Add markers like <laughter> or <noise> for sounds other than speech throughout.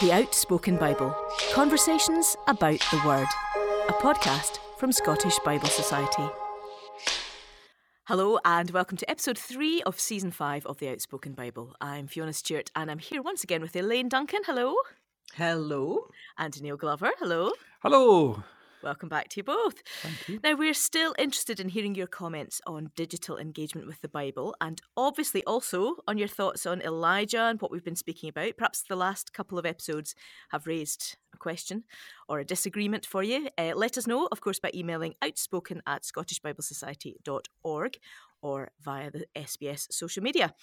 The Outspoken Bible Conversations about the Word, a podcast from Scottish Bible Society. Hello, and welcome to episode three of season five of The Outspoken Bible. I'm Fiona Stewart, and I'm here once again with Elaine Duncan. Hello. Hello. And Neil Glover. Hello. Hello. Welcome back to you both. You. Now, we're still interested in hearing your comments on digital engagement with the Bible and obviously also on your thoughts on Elijah and what we've been speaking about. Perhaps the last couple of episodes have raised a question or a disagreement for you. Uh, let us know, of course, by emailing outspoken at scottishbiblesociety.org or via the SBS social media.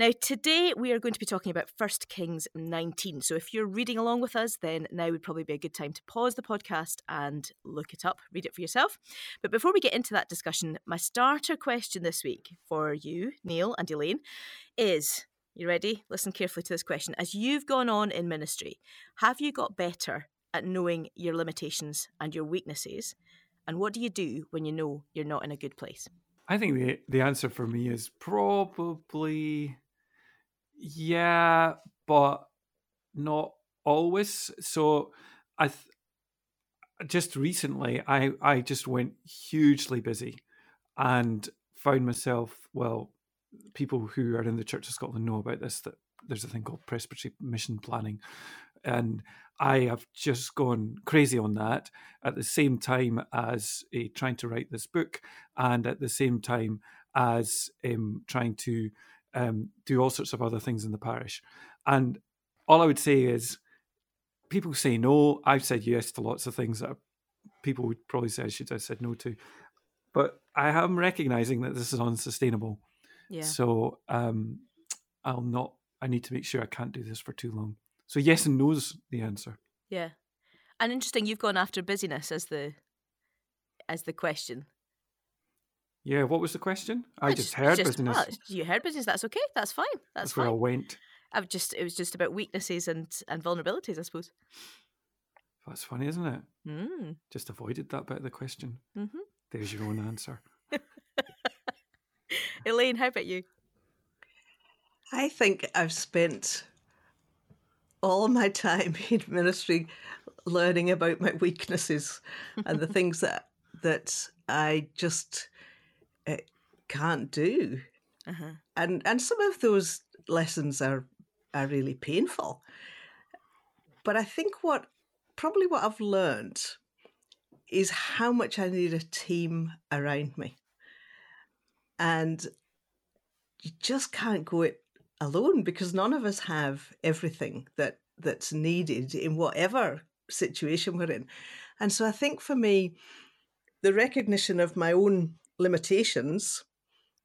Now, today we are going to be talking about 1 Kings 19. So, if you're reading along with us, then now would probably be a good time to pause the podcast and look it up, read it for yourself. But before we get into that discussion, my starter question this week for you, Neil and Elaine, is you ready? Listen carefully to this question. As you've gone on in ministry, have you got better at knowing your limitations and your weaknesses? And what do you do when you know you're not in a good place? I think the the answer for me is probably yeah, but not always. So I th- just recently I I just went hugely busy and found myself well people who are in the Church of Scotland know about this that there's a thing called presbytery mission planning and I have just gone crazy on that at the same time as uh, trying to write this book and at the same time as um, trying to um, do all sorts of other things in the parish. And all I would say is people say no. I've said yes to lots of things that people would probably say I should have said no to. But I am recognizing that this is unsustainable. Yeah. So um, I'll not, I need to make sure I can't do this for too long. So yes and no's the answer. Yeah. And interesting, you've gone after busyness as the as the question. Yeah, what was the question? I It's just heard just- business. well, you heard business. That's okay. That's fine. That's, That's where I went. I've just it was just about weaknesses and and vulnerabilities, I suppose. That's funny, isn't it? Mm. Just avoided that bit of the question. hmm There's your own answer. <laughs> Elaine, how about you? I think I've spent all my time <laughs> in ministry learning about my weaknesses and the things that that I just uh, can't do. Uh-huh. And and some of those lessons are are really painful. But I think what probably what I've learned is how much I need a team around me. And you just can't go it alone because none of us have everything that that's needed in whatever situation we're in. And so I think for me, the recognition of my own limitations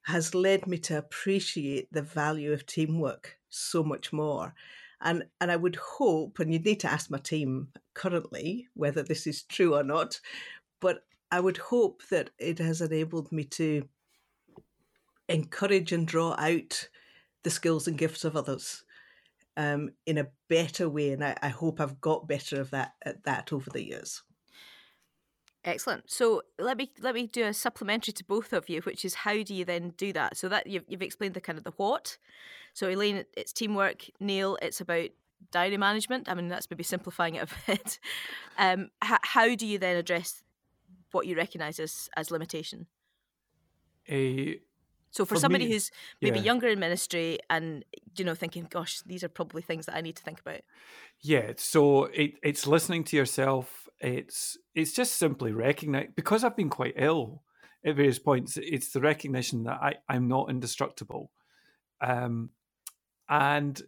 has led me to appreciate the value of teamwork so much more. And and I would hope, and you'd need to ask my team currently whether this is true or not, but I would hope that it has enabled me to encourage and draw out the skills and gifts of others um, in a better way. And I, I hope I've got better of that at that over the years. Excellent. So let me let me do a supplementary to both of you, which is how do you then do that? So that you've you've explained the kind of the what. So Elaine, it's teamwork. Neil, it's about diary management. I mean, that's maybe simplifying it a <laughs> bit. Um, how, how do you then address what you recognise as as limitation? A So for, For somebody me, who's maybe yeah. younger in ministry and you know thinking, "Gosh, these are probably things that I need to think about." Yeah, so it, it's listening to yourself. It's it's just simply recognize because I've been quite ill at various points. It's the recognition that I I'm not indestructible, um, and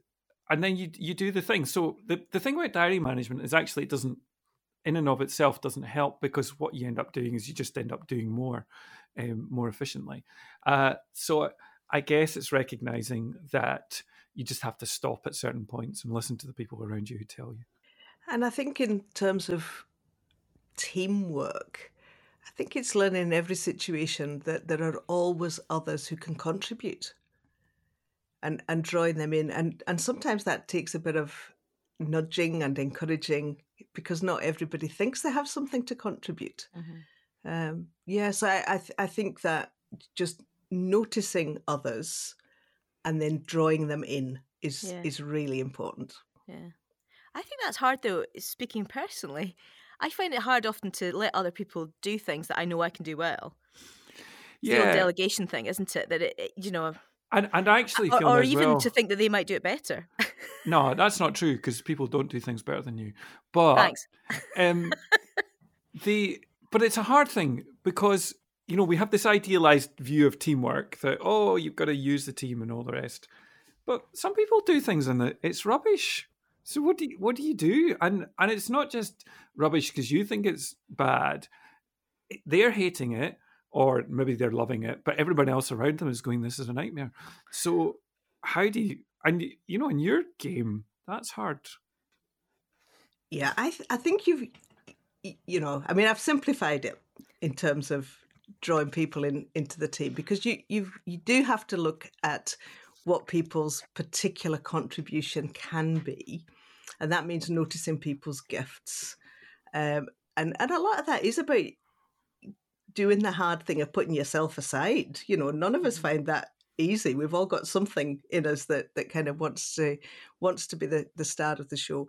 and then you you do the thing. So the the thing about diary management is actually it doesn't in and of itself doesn't help because what you end up doing is you just end up doing more um, more efficiently. Uh, so I guess it's recognizing that you just have to stop at certain points and listen to the people around you who tell you. And I think in terms of teamwork, I think it's learning in every situation that there are always others who can contribute and, and drawing them in. And, and sometimes that takes a bit of nudging and encouraging because not everybody thinks they have something to contribute. Um, yes, I I, th- I think that just noticing others and then drawing them in is Yeah. is really important. Yeah. I think that's hard though, speaking personally. I find it hard often to let other people do things that I know I can do well. It's the old Yeah, delegation thing, isn't it? That it, it- you know, and and I actually or, feel or as even well. to think that they might do it better. <laughs> No, that's not true because people don't do things better than you. But Thanks. um, <laughs> the but it's a hard thing because you know we have this idealized view of teamwork that oh you've got to use the team and all the rest, but some people do things and it's rubbish. So what do you, what do you do? And and it's not just rubbish because you think it's bad. They're hating it, or maybe they're loving it, but everybody else around them is going, "This is a nightmare." So how do you? And you know, in your game, that's hard. Yeah, I th- I think you've you know, I mean, I've simplified it in terms of drawing people in into the team because you you you do have to look at what people's particular contribution can be, and that means noticing people's gifts, um, and and a lot of that is about doing the hard thing of putting yourself aside. You know, none of us find that easy. We've all got something in us that that kind of wants to wants to be the the star of the show.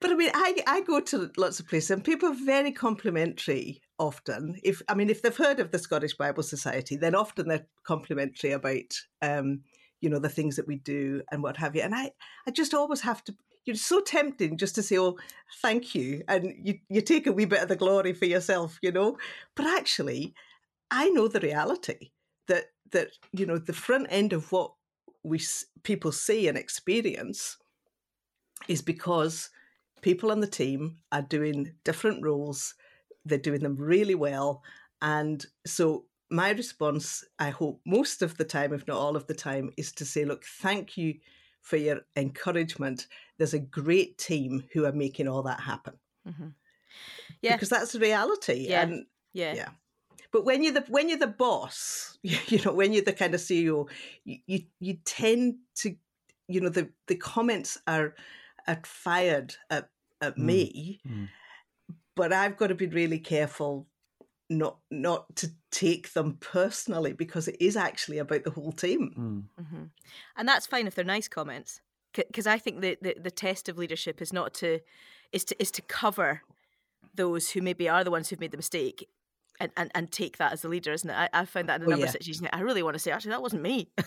But I mean, I I go to lots of places and people are very complimentary. Often, if I mean, if they've heard of the Scottish Bible Society, then often they're complimentary about um, you know the things that we do and what have you. And I I just always have to. You're so tempting just to say, "Oh, thank you," and you you take a wee bit of the glory for yourself, you know. But actually, I know the reality that that you know the front end of what we people see and experience is because people on the team are doing different roles they're doing them really well and so my response i hope most of the time if not all of the time is to say look thank you for your encouragement there's a great team who are making all that happen hmm Yeah. because that's the reality Yeah. and Yeah. yeah. But when you're the when you're the boss, <laughs> you know, when you're the kind of CEO, you you, you tend to, you know, the the comments are are fired at at Mm. me, Mm. but I've got to be really careful not not to take them personally because it is actually about the whole team. Mm. hmm And that's fine if they're nice comments, because I think the, the the test of leadership is not to is to is to cover those who maybe are the ones who've made the mistake. And, and, and take that as the leader, isn't it? I, I found that in a Oh, number yeah. of situations. I really want to say, actually, that wasn't me. <laughs>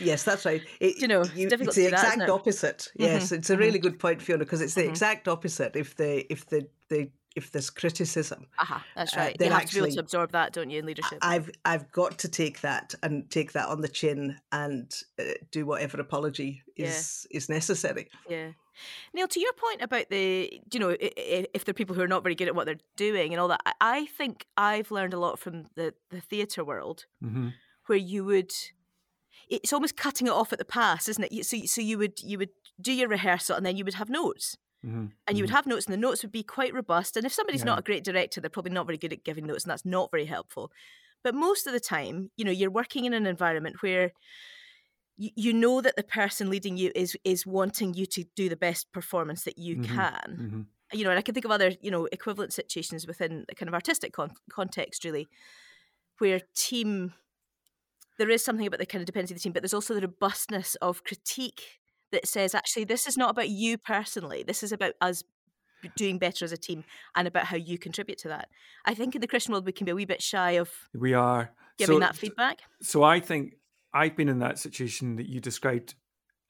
Yes, that's right. It, You know, it's it's the do that, exact it? opposite. Yes, Mhm, it's a really good point, Fiona, because it's the Mhm. exact opposite. If the if the the if there's criticism, Aha, that's Uh, right. then you have to be able to absorb that, don't you, in leadership? I've I've got to take that and take that on the chin and uh, do whatever apology Yeah. is is necessary. Yeah. Neil, to your point about the, you know, if they're people who are not very good at what they're doing and all that, I- think I've learned a lot from the, the theatre world hmm where you would, it's almost cutting it off at the pass, isn't it? So, so you would you would do your rehearsal and then you would have notes. hmm And you would have notes, and the notes would be quite robust. And if somebody's Yeah. not a great director, they're probably not very good at giving notes, and that's not very helpful. But most of the time, you know, you're working in an environment where you, you know that the person leading you is is wanting you to do the best performance that you Mhm. can. hmm You know, and I can think of other, you know, equivalent situations within the kind of artistic con- context, really, where team there is something about the kind of dependency of the team, but there's also the robustness of critique that says actually this is not about you personally. This is about us doing better as a team and about how you contribute to that. I think in the Christian world we can be a wee bit shy of We are giving so, that feedback. So I think I've been in that situation that you described,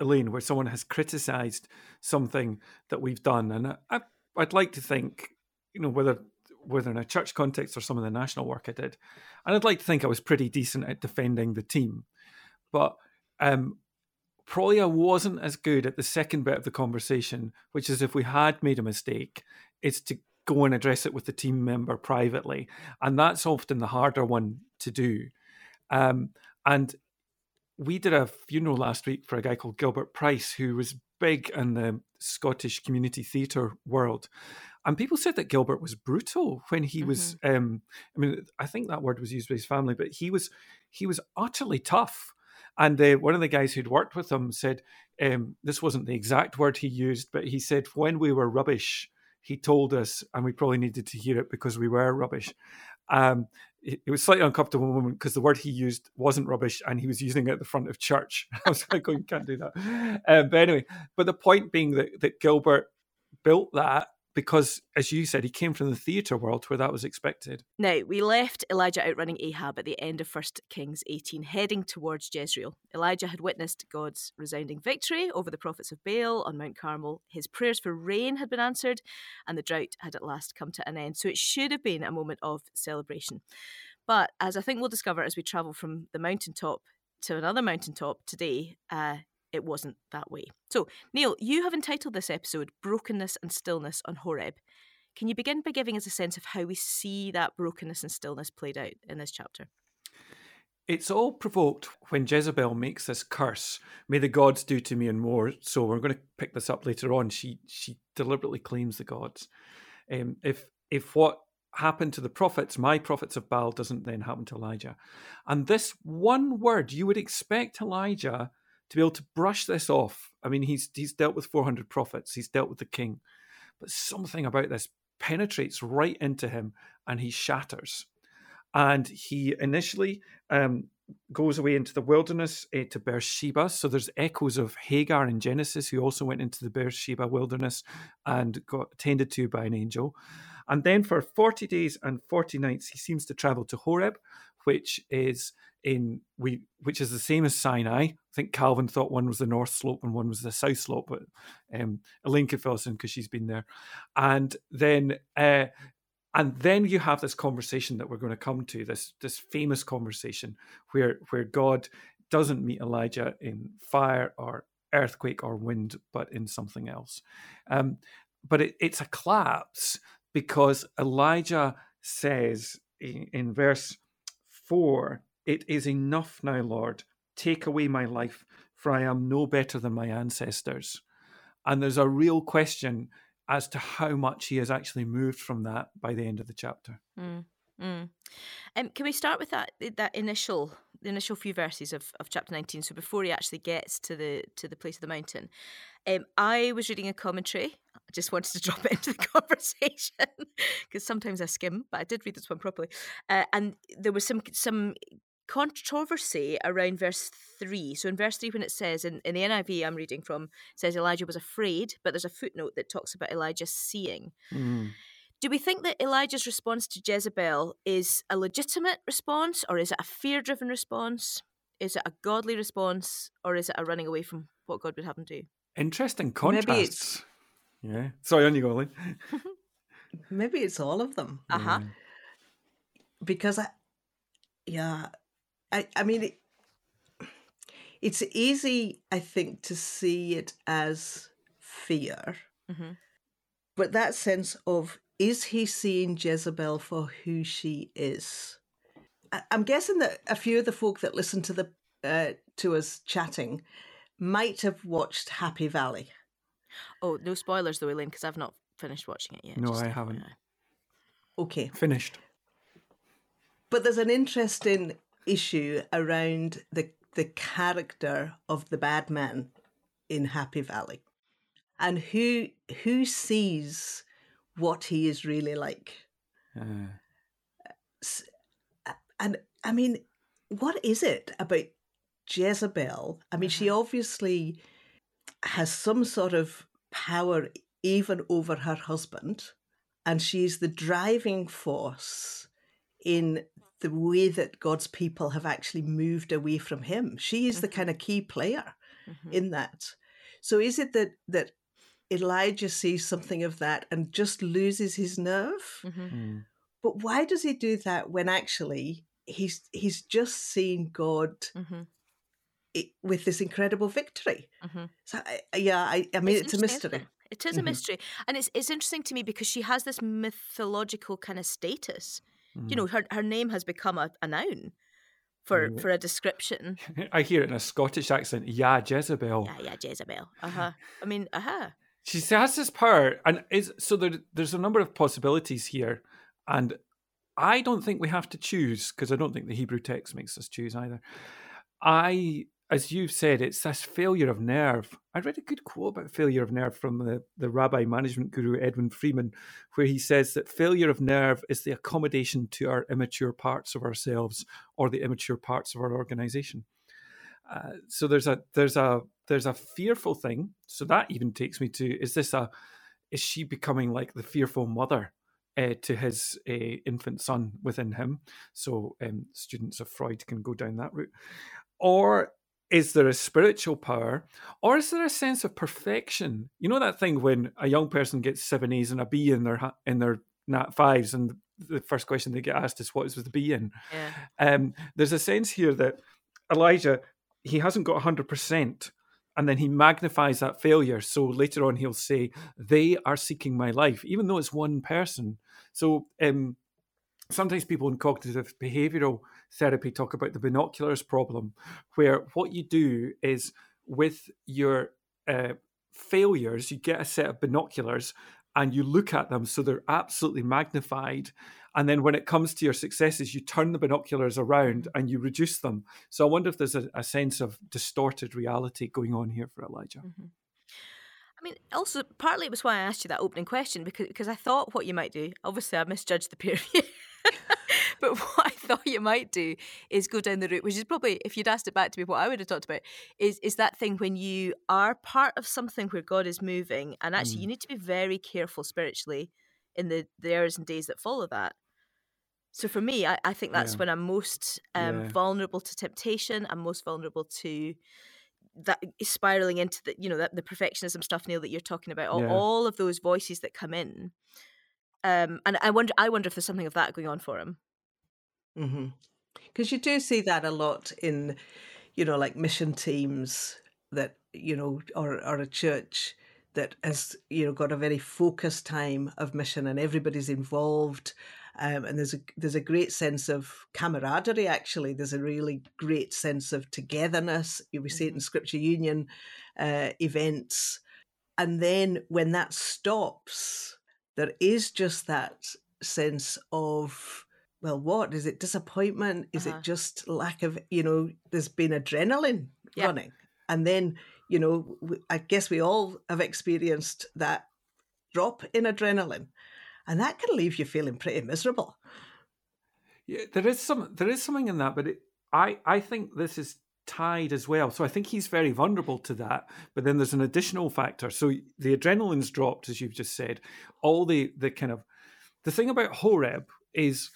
Elaine, where someone has criticised something that we've done, and I, I'd like to think, you know, whether whether in a church context or some of the national work I did, and I'd like to think I was pretty decent at defending the team, but um, probably I wasn't as good at the second bit of the conversation, which is if we had made a mistake, it's to go and address it with the team member privately, and that's often the harder one to do. Um, and we did a funeral last week for a guy called Gilbert Price, who was big in the Scottish community theatre world. And people said that Gilbert was brutal when he was. Um, I mean, I think that word was used by his family, but he was he was utterly tough. And uh, one of the guys who'd worked with him said um, this wasn't the exact word he used, but he said when we were rubbish, he told us, and we probably needed to hear it because we were rubbish. Um, it was slightly uncomfortable moment because the word he used wasn't rubbish and he was using it at the front of church. <laughs> I was like, going, can't do that. Um, but anyway, but the point being that, that Gilbert built that because, as you said, he came from the theatre world where that was expected. Now, we left Elijah outrunning Ahab at the end of 1 Kings 18, heading towards Jezreel. Elijah had witnessed God's resounding victory over the prophets of Baal on Mount Carmel. His prayers for rain had been answered, and the drought had at last come to an end. So it should have been a moment of celebration. But as I think we'll discover as we travel from the mountaintop to another mountaintop today, uh, it wasn't that way. So, Neil, you have entitled this episode Brokenness and Stillness on Horeb. Can you begin by giving us a sense of how we see that brokenness and stillness played out in this chapter? It's all provoked when Jezebel makes this curse, may the gods do to me and more. So we're going to pick this up later on. She she deliberately claims the gods. Um, if if what happened to the prophets, my prophets of Baal, doesn't then happen to Elijah. And this one word, you would expect Elijah to be able to brush this off. I mean, he's he's dealt with 400 prophets, he's dealt with the king, but something about this penetrates right into him and he shatters. And he initially um, goes away into the wilderness uh, to Beersheba. So there's echoes of Hagar in Genesis, who also went into the Beersheba wilderness and got tended to by an angel. And then for 40 days and 40 nights, he seems to travel to Horeb, which is in we which is the same as Sinai. I think Calvin thought one was the north slope and one was the south slope, but um, Elaine could fill us in because she's been there. And then uh, and then you have this conversation that we're going to come to this this famous conversation where where God doesn't meet Elijah in fire or earthquake or wind, but in something else. Um, but it, it's a collapse because Elijah says in, in verse 4 It is enough now, Lord. Take away my life, for I am no better than my ancestors. And there's a real question as to how much he has actually moved from that by the end of the chapter. Mm, mm. Um, can we start with that that initial the initial few verses of, of chapter 19 so before he actually gets to the to the place of the mountain um, i was reading a commentary i just wanted to <laughs> drop it into the conversation because sometimes i skim but i did read this one properly uh, and there was some some controversy around verse 3 so in verse 3 when it says in, in the niv i'm reading from says elijah was afraid but there's a footnote that talks about elijah seeing mm. Do we think that Elijah's response to Jezebel is a legitimate response, or is it a fear driven response? Is it a godly response, or is it a running away from what God would have him do? Interesting contrasts. Yeah. Sorry, on you go, Lynn. <laughs> Maybe it's all of them. Uh huh. Yeah. Because I, yeah, I, I mean, it, it's easy, I think, to see it as fear. Mm-hmm. But that sense of is he seeing Jezebel for who she is? I'm guessing that a few of the folk that listen to the uh, to us chatting might have watched Happy Valley. Oh, no spoilers though, Elaine, because I've not finished watching it yet. No, I haven't. Okay, finished. But there's an interesting issue around the the character of the bad man in Happy Valley, and who who sees what he is really like. Uh. And I mean, what is it about Jezebel? I mean, she uh-huh. obviously has some sort of power even over her husband, and she's the driving force in the way that God's people have actually moved away from him. She is mm-hmm. the kind of key player mm-hmm. in that. So is it that that Elijah sees something of that and just loses his nerve. Mm-hmm. Mm. But why does he do that when actually he's he's just seen God mm-hmm. it, with this incredible victory? Mm-hmm. So I, yeah, I, I mean, it's, it's a mystery. It is a mm-hmm. mystery, and it's it's interesting to me because she has this mythological kind of status. You know, mm. her her name has become a, a noun for for a description. <laughs> I hear it in a Scottish accent. Yeah, Jezebel. Yeah, yeah, Jezebel. Uh huh. <laughs> I mean, uh huh. She has this power, and is so there, there's a number of possibilities here, and I don't think we have to choose because I don't think the Hebrew text makes us choose either. I as you've said, it's this failure of nerve. I read a good quote about failure of nerve from the, the rabbi management guru Edwin Friedman, where he says that failure of nerve is the accommodation to our immature parts of ourselves or the immature parts of our organization. Uh, so there's a there's a there's a fearful thing. So that even takes me to is this a is she becoming like the fearful mother uh, to his uh, infant son within him? So um, students of Freud can go down that route, or is there a spiritual power or is there a sense of perfection? You know that thing when a young person gets seven a's and a b in their in their nat fives and the first question they get asked is what is with the b in? Yeah. um, there's a sense here that elijah he hasn't got 100% and then he magnifies that failure. So later on he'll say they are seeking my life even though it's one person. So um, sometimes people in cognitive behavioral therapy talk about the binoculars problem, where what you do is with your uh, failures, you get a set of binoculars and you look at them so they're absolutely magnified. And then when it comes to your successes, you turn the binoculars around and you reduce them. So I wonder if there's a, a sense of distorted reality going on here for Elijah. Mm-hmm. I mean, also partly it was why I asked you that opening question because because I thought what you might do. Obviously, I misjudged the period. <laughs> <laughs> but what I thought you might do is go down the route, which is probably, if you'd asked it back to me, what I would have talked about is is that thing when you are part of something where God is moving, and actually mm. you need to be very careful spiritually in the, the hours and days that follow that. So for me, I, I think that's yeah. when I'm most um, yeah. vulnerable to temptation. I'm most vulnerable to that spiraling into the you know that the perfectionism stuff, Neil, that you're talking about. All, yeah. all of those voices that come in. Um, and I wonder, I wonder if there's something of that going on for him. Because mm-hmm. you do see that a lot in, you know, like mission teams that, you know, or, or a church that has, you know, got a very focused time of mission and everybody's involved. Um, and there's a there's a great sense of camaraderie. Actually, there's a really great sense of togetherness. We see it in mm-hmm. Scripture Union uh, events, and then when that stops, there is just that sense of well, what is it? Disappointment? Is uh-huh. it just lack of, you know, there's been adrenaline yep. running. And then, you know, I guess we all have experienced that drop in adrenaline. And that can leave you feeling pretty miserable. Yeah, there is some there is something in that, but it, I I think this is tied as well. So I think he's very vulnerable to that. But then there's an additional factor. So the adrenaline's dropped, as you've just said. All the the kind of the thing about Horeb is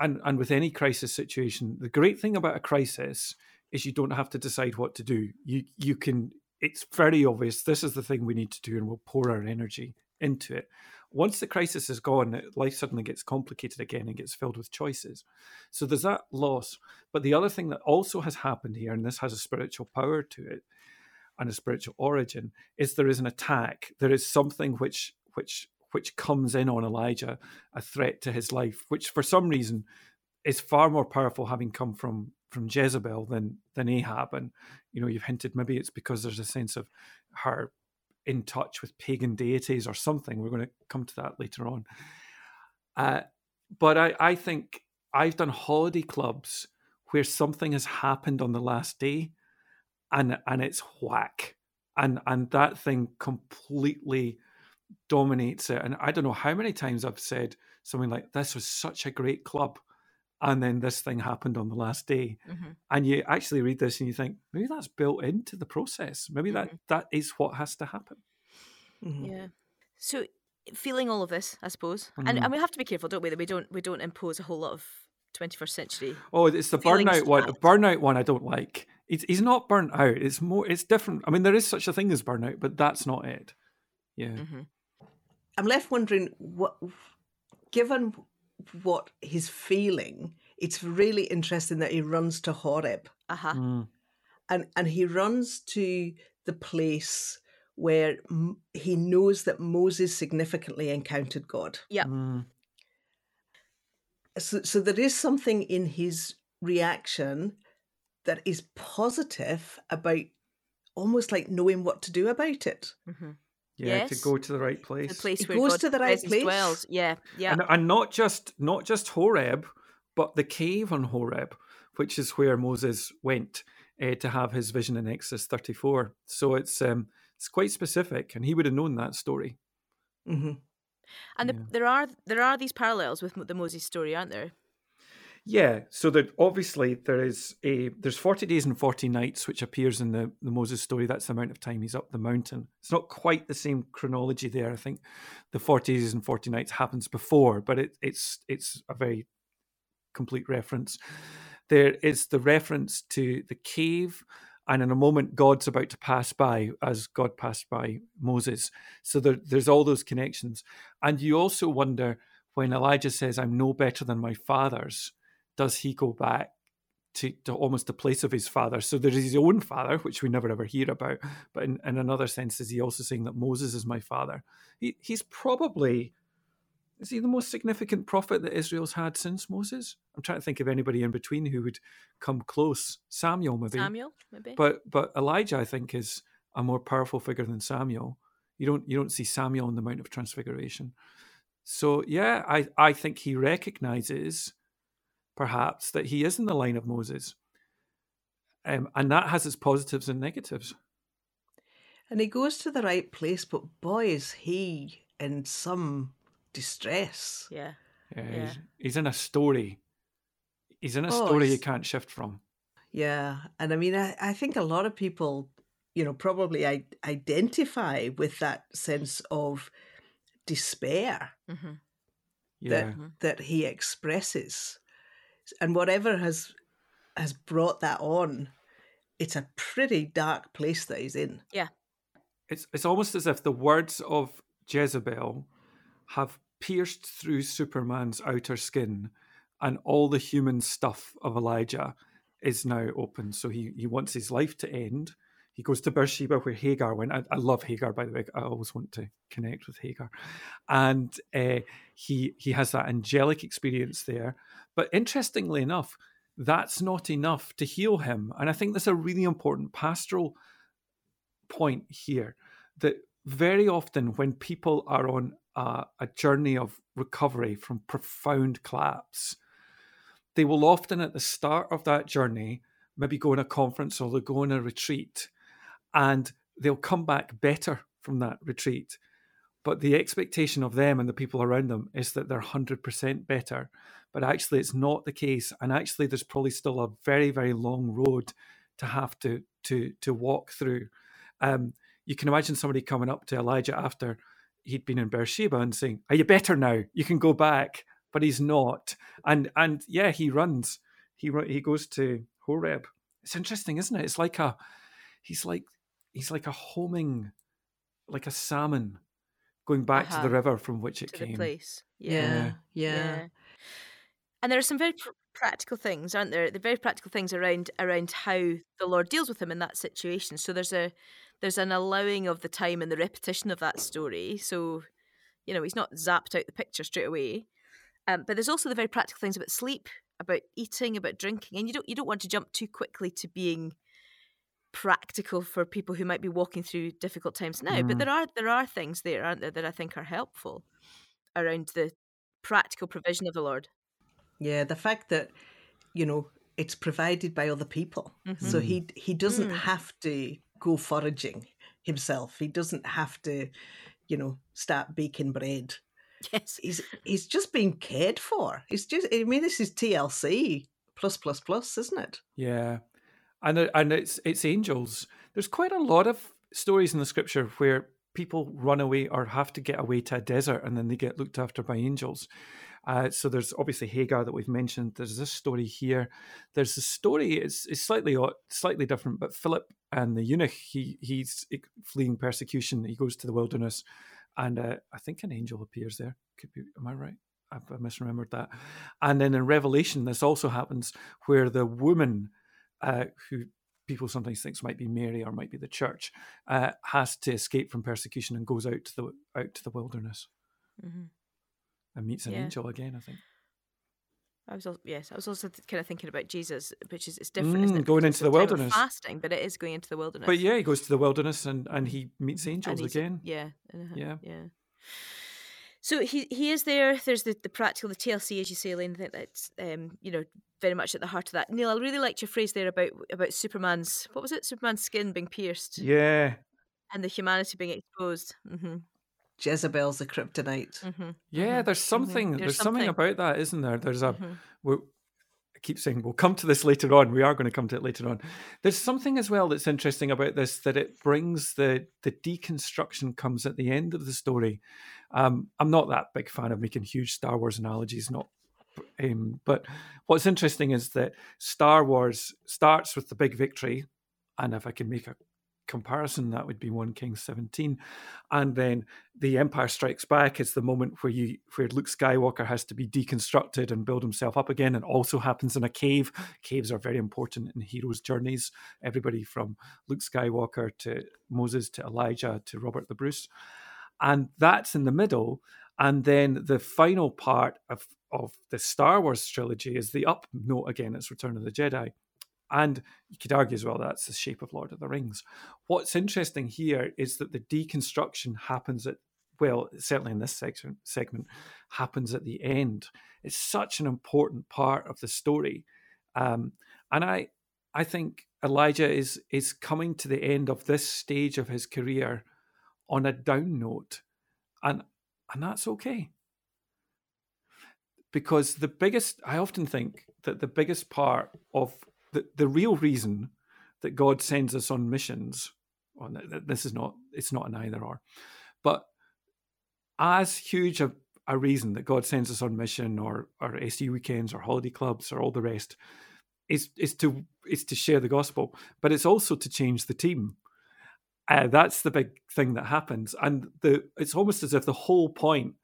and and with any crisis situation, the great thing about a crisis is you don't have to decide what to do. You you can. It's very obvious. This is the thing we need to do, and we'll pour our energy into it. Once the crisis is gone, life suddenly gets complicated again and gets filled with choices. So there's that loss. But the other thing that also has happened here, and this has a spiritual power to it and a spiritual origin, is there is an attack. There is something which which which comes in on Elijah, a threat to his life, which for some reason is far more powerful having come from from Jezebel than than Ahab. And you know, you've hinted maybe it's because there's a sense of her in touch with pagan deities or something. We're going to come to that later on. Uh, but I, I think I've done holiday clubs where something has happened on the last day, and and it's whack, and and that thing completely dominates it. And I don't know how many times I've said something like, "This was such a great club," and then this thing happened on the last day, mm-hmm. and you actually read this and you think maybe that's built into the process. Maybe mm-hmm. that that is what has to happen. Mm-hmm. Yeah. So feeling all of this, I suppose, and, and mm-hmm. we have to be careful, don't we, that we don't we don't impose a whole lot of 21st century. Oh, it's the burnout one. The burnout one I don't like. He's, he's not burnt out. It's more. It's different. I mean, there is such a thing as burnout, but that's not it. Yeah. Mm-hmm. I'm left wondering what, given what he's feeling, it's really interesting that he runs to Horeb. Uh-huh. Mm. And and he runs to the place where he knows that Moses significantly encountered God. Yeah. Mm. So, so there is something in his reaction that is positive about almost like knowing what to do about it. Mm-hmm. Yeah, yes. to go to the right place. The place it where goes God to the right place. Dwells. Yeah, yeah. And, and not just not just Horeb, but the cave on Horeb, which is where Moses went. uh, to have his vision in Exodus 34. So it's um, it's quite specific, and he would have known that story. Mm-hmm. And the, Yeah. there are there are these parallels with the Moses story, aren't there? Yeah, so that obviously there is a there's forty days and forty nights which appears in the the Moses story. That's the amount of time he's up the mountain. It's not quite the same chronology there. I think the forty days and forty nights happens before, but it, it's it's a very complete reference. There is the reference to the cave, and in a moment God's about to pass by as God passed by Moses. So there, there's all those connections, and you also wonder when Elijah says, "I'm no better than my fathers." Does he go back to, to almost the place of his father? So there is his own father, which we never ever hear about. But in, in another sense, is he also saying that Moses is my father? He, he's probably is he the most significant prophet that Israel's had since Moses? I'm trying to think of anybody in between who would come close. Samuel, maybe. Samuel, maybe. But but Elijah, I think, is a more powerful figure than Samuel. You don't you don't see Samuel on the Mount of Transfiguration. So yeah, I, I think he recognizes perhaps that he is in the line of Moses. Um, and that has its positives and negatives. And he goes to the right place, but boy, is he in some distress. yeah. Yeah, Yeah. He's, he's in a story. He's in a Oh, story you can't shift from. Yeah. And I mean, I, I think a lot of people, you know, probably I, identify with that sense of despair hmm Yeah. that, that he expresses. And whatever has has brought that on, it's a pretty dark place that he's in. Yeah, it's it's almost as if the words of Jezebel have pierced through Superman's outer skin, and all the human stuff of Elijah is now open. So he he wants his life to end. He goes to Beersheba where Hagar went. I, I love Hagar, by the way. I always want to connect with Hagar, and uh, he he has that angelic experience there. But interestingly enough, that's not enough to heal him. And I think that's a really important pastoral point here that very often when people are on a, a journey of recovery from profound collapse, they will often at the start of that journey maybe go on a conference or they'll go on a retreat and they'll come back better from that retreat. But the expectation of them and the people around them is that they're 100% better. But actually, it's not the case. And actually, there's probably still a very, very long road to have to to to walk through. Um, you can imagine somebody coming up to Elijah after he'd been in Beersheba and saying, "Are you better now? You can go back." But he's not. And and yeah, he runs. He he goes to Horeb. It's interesting, isn't it? It's like a he's like he's like a homing, like a salmon going back to Uh-huh. the river from which it To the came. place. Yeah. Yeah. Yeah. And there are some very pr- practical things, aren't there? The very practical things around around how the Lord deals with him in that situation. So there's a there's an allowing of the time and the repetition of that story. So, you know, he's not zapped out the picture straight away. Um, but there's also the very practical things about sleep, about eating, about drinking, and you don't you don't want to jump too quickly to being practical for people who might be walking through difficult times now. But Mm. there are there are things there, aren't there, that I think are helpful around the practical provision of the Lord. Yeah, the fact that you know it's provided by other people, so Mhm. he he doesn't Mm. have to go foraging himself. He doesn't have to, you know, start baking bread. <laughs> Yes. He's he's just being cared for. He's just. I mean, this is TLC plus plus plus, isn't it? Yeah, and and it's it's angels. There's quite a lot of stories in the scripture where people run away or have to get away to a desert and then they get looked after by angels. Uh, so there's obviously Hagar that we've mentioned. There's this story here. There's a story. It's, it's slightly slightly different, but Philip and the eunuch. He he's fleeing persecution. He goes to the wilderness, and uh, I think an angel appears there. Could be. Am I right? I've I misremembered that. And then in Revelation, this also happens where the woman uh, who people sometimes think might be Mary or might be the church, uh, has to escape from persecution and goes out to the out to the wilderness hmm and meets an Yeah. angel again. I think I was also, yes, I was also kind of thinking about Jesus, which is it's different, isn't Mm, it? going into the a time of wilderness. fasting, but it is going into the wilderness. But yeah, he goes to the wilderness and, and he meets angels again. Yeah, uh-huh, Yeah. yeah. So he he is there. There's the, the practical, the TLC, as you say, Elaine. I think that's um, you know very much at the heart of that. Neil, I really liked your phrase there about about Superman's what was it? Superman's skin being pierced. Yeah. And the humanity being exposed. Mm-hmm. Jezebel's the kryptonite. Mm-hmm. Yeah, mm-hmm. there's something. There's, There's, something. something. about that, isn't there? There's a. Mhm. Keep saying we'll come to this later on. We are going to come to it later on. There's something as well that's interesting about this that it brings the the deconstruction comes at the end of the story. Um, I'm not that big fan of making huge Star Wars analogies, not. Um, but what's interesting is that Star Wars starts with the big victory, and if I can make a comparison, that would be One King 17. And then the Empire Strikes Back is the moment where you where Luke Skywalker has to be deconstructed and build himself up again, and also happens in a cave. Caves are very important in heroes' journeys. Everybody from Luke Skywalker to Moses to Elijah to Robert the Bruce. And that's in the middle. And then the final part of, of the Star Wars trilogy is the up note again, it's Return of the Jedi. And you could argue as well that's the shape of Lord of the Rings. What's interesting here is that the deconstruction happens at, well, certainly in this section segment, happens at the end. It's such an important part of the story. Um, and I I think Elijah is is coming to the end of this stage of his career on a down note. And and that's okay. Because the biggest I often think that the biggest part of the, the real reason that God sends us on missions, well, this is not, it's not an either or, but as huge a, a reason that God sends us on mission or, or SU weekends or holiday clubs or all the rest is, is to, is to share the gospel, but it's also to change the team. Uh, that's the big thing that happens. And the, it's almost as if the whole point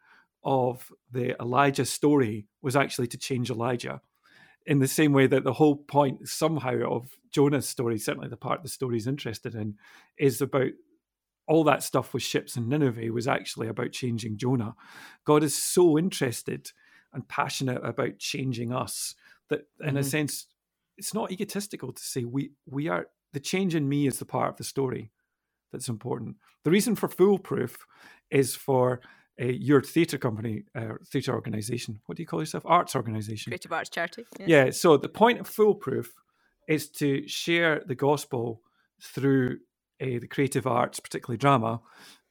of the Elijah story was actually to change Elijah in the same way that the whole point somehow of Jonah's story, certainly the part the story is interested in, is about all that stuff with ships and Nineveh was actually about changing Jonah. God is so interested and passionate about changing us that in Mhm. a sense it's not egotistical to say we we are the change in me is the part of the story that's important. The reason for foolproof is for uh, your theatre company, uh, theatre organisation. What do you call yourself? Arts organisation. Creative Arts Charity. Yeah. So the point of foolproof is to share the gospel through uh, the creative arts, particularly drama,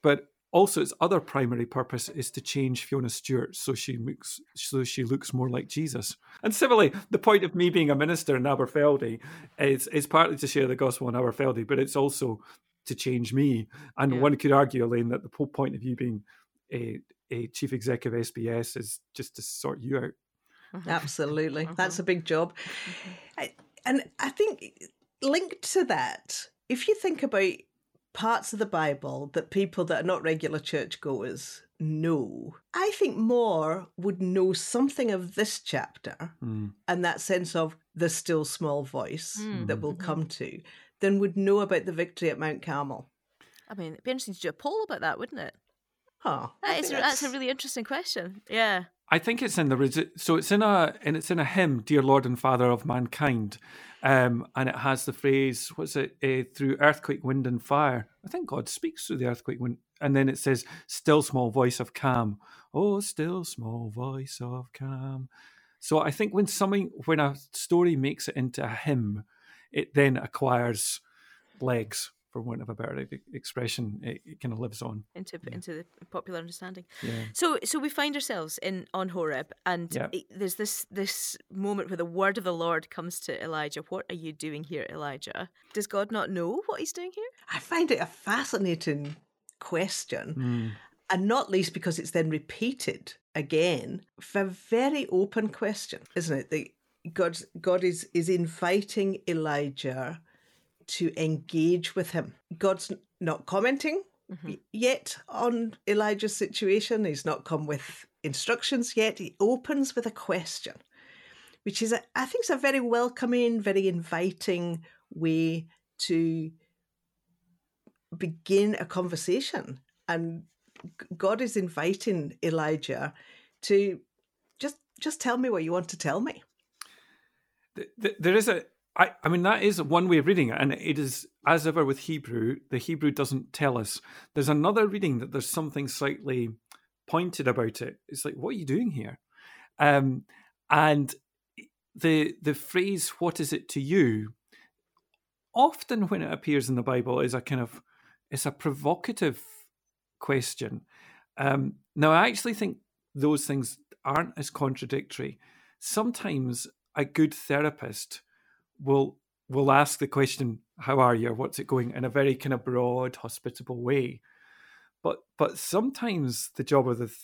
but also its other primary purpose is to change Fiona Stewart so she looks so she looks more like Jesus. And similarly, the point of me being a minister in Aberfeldy is is partly to share the gospel in Aberfeldy, but it's also to change me. And Yeah. one could argue, Elaine, that the whole point of you being a, a chief executive of SBS is just to sort you out. Mm-hmm. Absolutely. That's Mhm. a big job. I- And I think linked to that, if you think about parts of the Bible that people that are not regular churchgoers know, I think more would know something of this chapter Mm. and that sense of the still small voice Mm. that we'll Mhm. come to than would know about the victory at Mount Carmel. I mean, it'd be interesting to do a poll about that, wouldn't it? Huh. I That is, that's a really interesting question. Yeah. I think it's in the so it's in a and it's in a hymn, "Dear Lord and Father of Mankind," um, and it has the phrase, "What's it? Uh, through earthquake, wind, and fire." I think God speaks through the earthquake, wind, and then it says, "Still small voice of calm." Oh, still small voice of calm. So I think when something, when a story makes it into a hymn, it then acquires legs, for want of a better expression. It, it kind of lives on. Into Yeah. into the popular understanding. Yeah. So so we find ourselves in on Horeb, and Yeah. it- there's this this moment where the word of the Lord comes to Elijah. What are you doing here, Elijah? Does God not know what he's doing here? I find it a fascinating question. Mm. and not least because it's then repeated again for a very open question, isn't it? The God, God is is inviting Elijah to engage with him. God's not commenting Mhm. yet on Elijah's situation. He's not come with instructions yet. He opens with a question, which is, a, I think, is a very welcoming, very inviting way to begin a conversation. And God is inviting Elijah to just just tell me what you want to tell me. Th- th- there is a I, I mean that is one way of reading it and it is as ever with hebrew the hebrew doesn't tell us there's another reading that there's something slightly pointed about it. It's like, what are you doing here? Um, and the the phrase "What is it to you?" often when it appears in the Bible is a kind of it's a provocative question. Um, now, I actually think those things aren't as contradictory. Sometimes a good therapist will will ask the question, "How are you?" or "What's it going?" in a very kind of broad, hospitable way. But but sometimes the job of the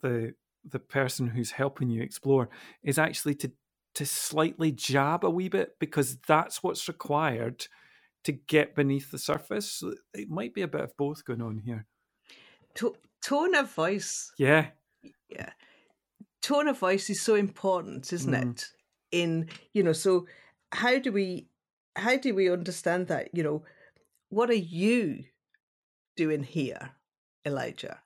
the the person who's helping you explore is actually to to slightly jab a wee bit because that's what's required to get beneath the surface. It might be a bit of both going on here. To- tone of voice. Yeah. Yeah. Tone of voice is so important, isn't mm. it? In, you know, so how do we how do we understand that? You know, what are you doing here, Elijah?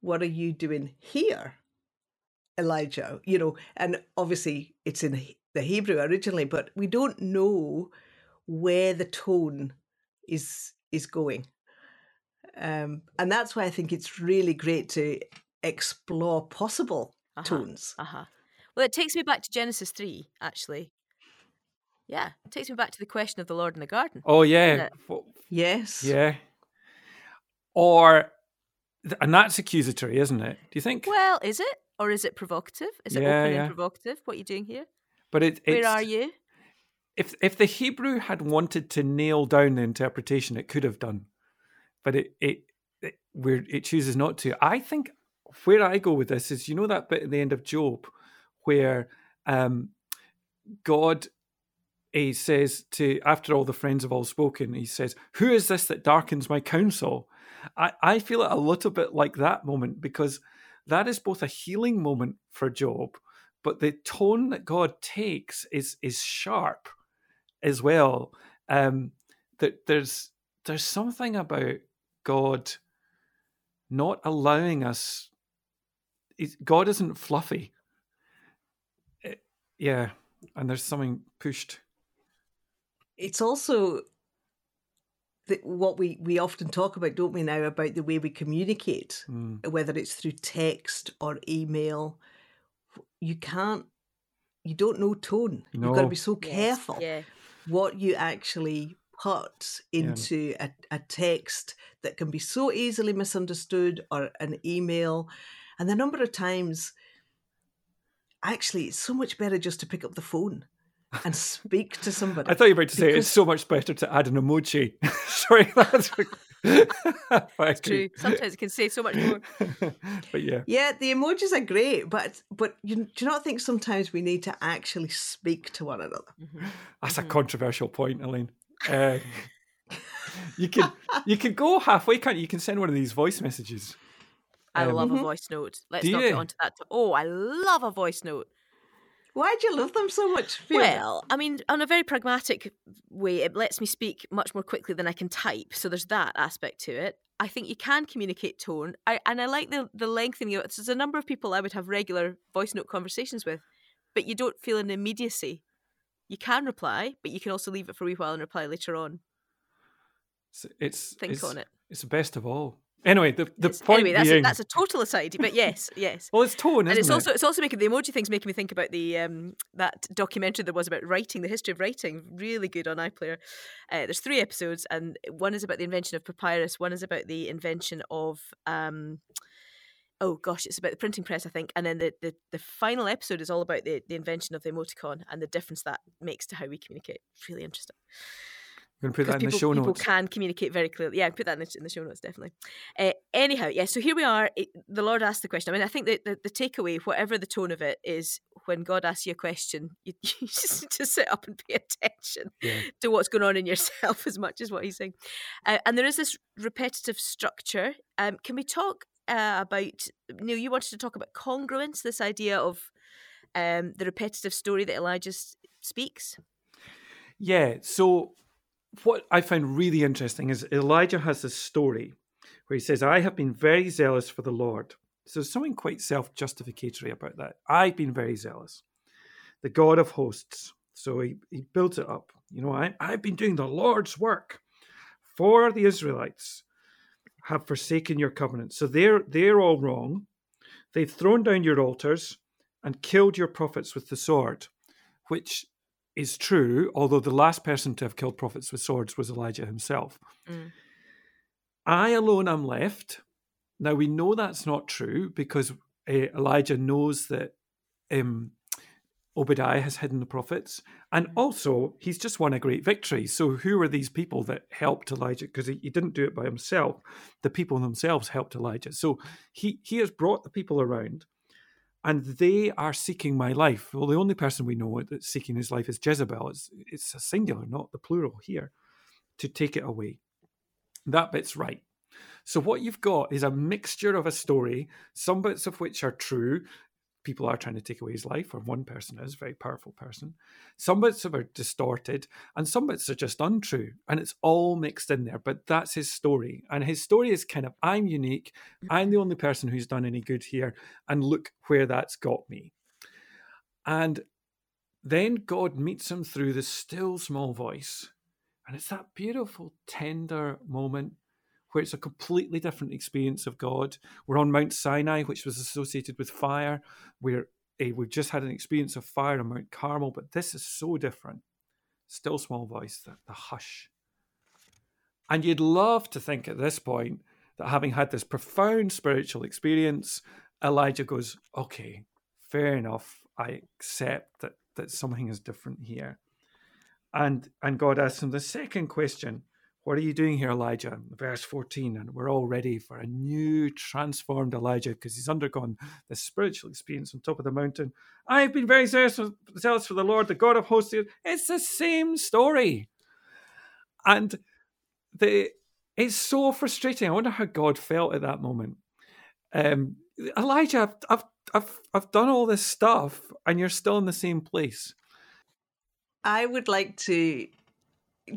What are you doing here, Elijah? You know, and obviously it's in the Hebrew originally, but we don't know where the tone is is going. Um, and that's why I think it's really great to explore possible uh-huh, tones. Uh-huh. Well, it takes me back to Genesis 3, actually. Yeah, it takes me back to the question of the Lord in the garden. Oh, yeah. Yes. Yeah. Or, and that's accusatory, isn't it? Do you think? Well, is it? Or is it provocative? Is it yeah, open yeah. and provocative? What are you doing here? But it, Where are you? If if the Hebrew had wanted to nail down the interpretation, it could have done but it it, it where it chooses not to. I think where I go with this is you know that bit at the end of Job where um, God he says to after all the friends have all spoken, he says, Who is this that darkens my counsel? I, I feel it a little bit like that moment because that is both a healing moment for Job, but the tone that God takes is is sharp as well. Um, that there's there's something about God not allowing us. God isn't fluffy. It, eh, yeah, and there's something pushed. It's also the, what we, we often talk about, don't we, now, about the way we communicate, mm. whether it's through text or email. You can't, you don't know tone. No. You've got to be so careful yes. yeah. what you actually put into yeah. a, a text that can be so easily misunderstood or an email. And the number of times, actually, it's so much better just to pick up the phone and speak to somebody. I thought you were about to say it's so much better to add an emoji. <laughs> Sorry, that's <laughs> <laughs> it's true. Sometimes it can say so much more. but yeah, yeah, the emojis are great, but but you, do you not think sometimes we need to actually speak to one another? Mm-hmm. That's mm-hmm. a controversial point, Elaine. Uh, you can you can go halfway, can't you? You can send one of these voice messages. I um, love mm-hmm. a voice note. Let's not you? get onto that. Oh, I love a voice note. Why do you love them so much? Well, I mean, on a very pragmatic way, it lets me speak much more quickly than I can type. So there's that aspect to it. I think you can communicate tone, I, and I like the the lengthening of it. There's a number of people I would have regular voice note conversations with, but you don't feel an immediacy you can reply, but you can also leave it for a wee while and reply later on. So it's think it's, on it. It's the best of all. Anyway, the, the point anyway, that's being... a, that's a total aside, but yes, <laughs> yes. well, it's tone, and it's it? also it's also making the emoji things making me think about the um, that documentary that was about writing, the history of writing, really good on iPlayer. Uh, there's three episodes, and one is about the invention of papyrus, one is about the invention of um, oh gosh, it's about the printing press, I think. And then the, the, the final episode is all about the, the invention of the emoticon and the difference that makes to how we communicate. Really interesting. We're going to put that in people, the show notes. People can communicate very clearly. Yeah, put that in the, in the show notes, definitely. Uh, anyhow, yeah, so here we are. It, the Lord asked the question. I mean, I think that the, the takeaway, whatever the tone of it, is when God asks you a question, you, <laughs> you just need to sit up and pay attention yeah. to what's going on in yourself <laughs> as much as what He's saying. Uh, and there is this repetitive structure. Um, can we talk uh, about Neil. You wanted to talk about congruence, this idea of um, the repetitive story that Elijah speaks. Yeah. So what I find really interesting is Elijah has this story where he says, "I have been very zealous for the Lord." So there's something quite self-justificatory about that. I've been very zealous. The God of hosts. So he, he builds it up. You know, I, I've been doing the Lord's work for the Israelites have forsaken your covenant. So they're they're all wrong. They've thrown down your altars and killed your prophets with the sword, which is true, although the last person to have killed prophets with swords was Elijah himself. Mm. I alone am left. Now we know that's not true because uh, Elijah knows that um, Obadiah has hidden the prophets. And mm-hmm. also, he's just won a great victory. So, who are these people that helped Elijah? Because he, he, didn't do it by himself. The people themselves helped Elijah. So, he, he has brought the people around and they are seeking my life. Well, the only person we know that's seeking his life is Jezebel. It's, it's a singular, not the plural here, to take it away. That bit's right. So, what you've got is a mixture of a story, some bits of which are true, people are trying to take away his life, or one person is, a very powerful person. Some bits are distorted, and some bits are just untrue, and it's all mixed in there. But that's his story, and his story is kind of I'm unique, I'm the only person who's done any good here, and look where that's got me. And then God meets him through the still small voice, and it's that beautiful, tender moment where it's a completely different experience of God. We're on Mount Sinai, which was associated with fire, where uh, we've just had an experience of fire on Mount Carmel, but this is so different. Still small voice, the, the hush. And you'd love to think at this point that having had this profound spiritual experience, Elijah goes, okay, fair enough. I accept that, that something is different here. And and God asks him the second question what are you doing here, Elijah? Verse 14. And we're all ready for a new, transformed Elijah because he's undergone this spiritual experience on top of the mountain. I've been very zealous for the Lord, the God of hosts. It's the same story. And the it's so frustrating. I wonder how God felt at that moment. Um, Elijah, I've, I've, I've done all this stuff and you're still in the same place. I would like to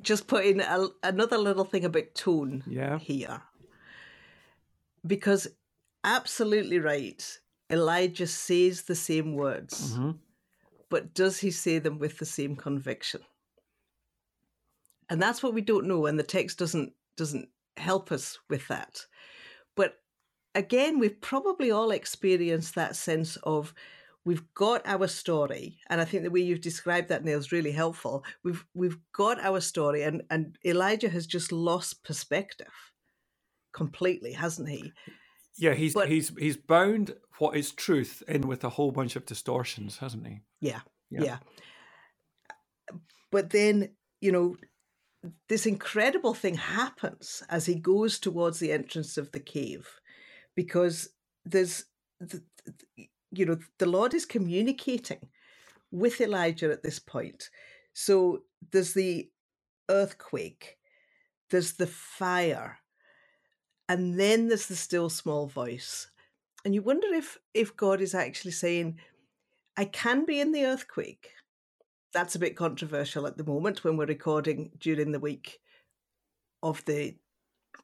just put in a, another little thing about tone yeah. here. Because absolutely right, Elijah says the same words, mm-hmm. but does he say them with the same conviction? And that's what we don't know, and the text doesn't doesn't help us with that. But again, we've probably all experienced that sense of we've got our story and i think the way you've described that neil is really helpful. We've we've got our story and and elijah has just lost perspective completely hasn't he? Yeah he's but, he's he's bound what is truth in with a whole bunch of distortions hasn't he? Yeah yeah, yeah. but then you know this incredible thing happens as he goes towards the entrance of the cave because there's the, you know, the Lord is communicating with Elijah at this point. So there's the earthquake, there's the fire, and then there's the still small voice. And you wonder if if God is actually saying, I can be in the earthquake. That's a bit controversial at the moment when we're recording during the week of the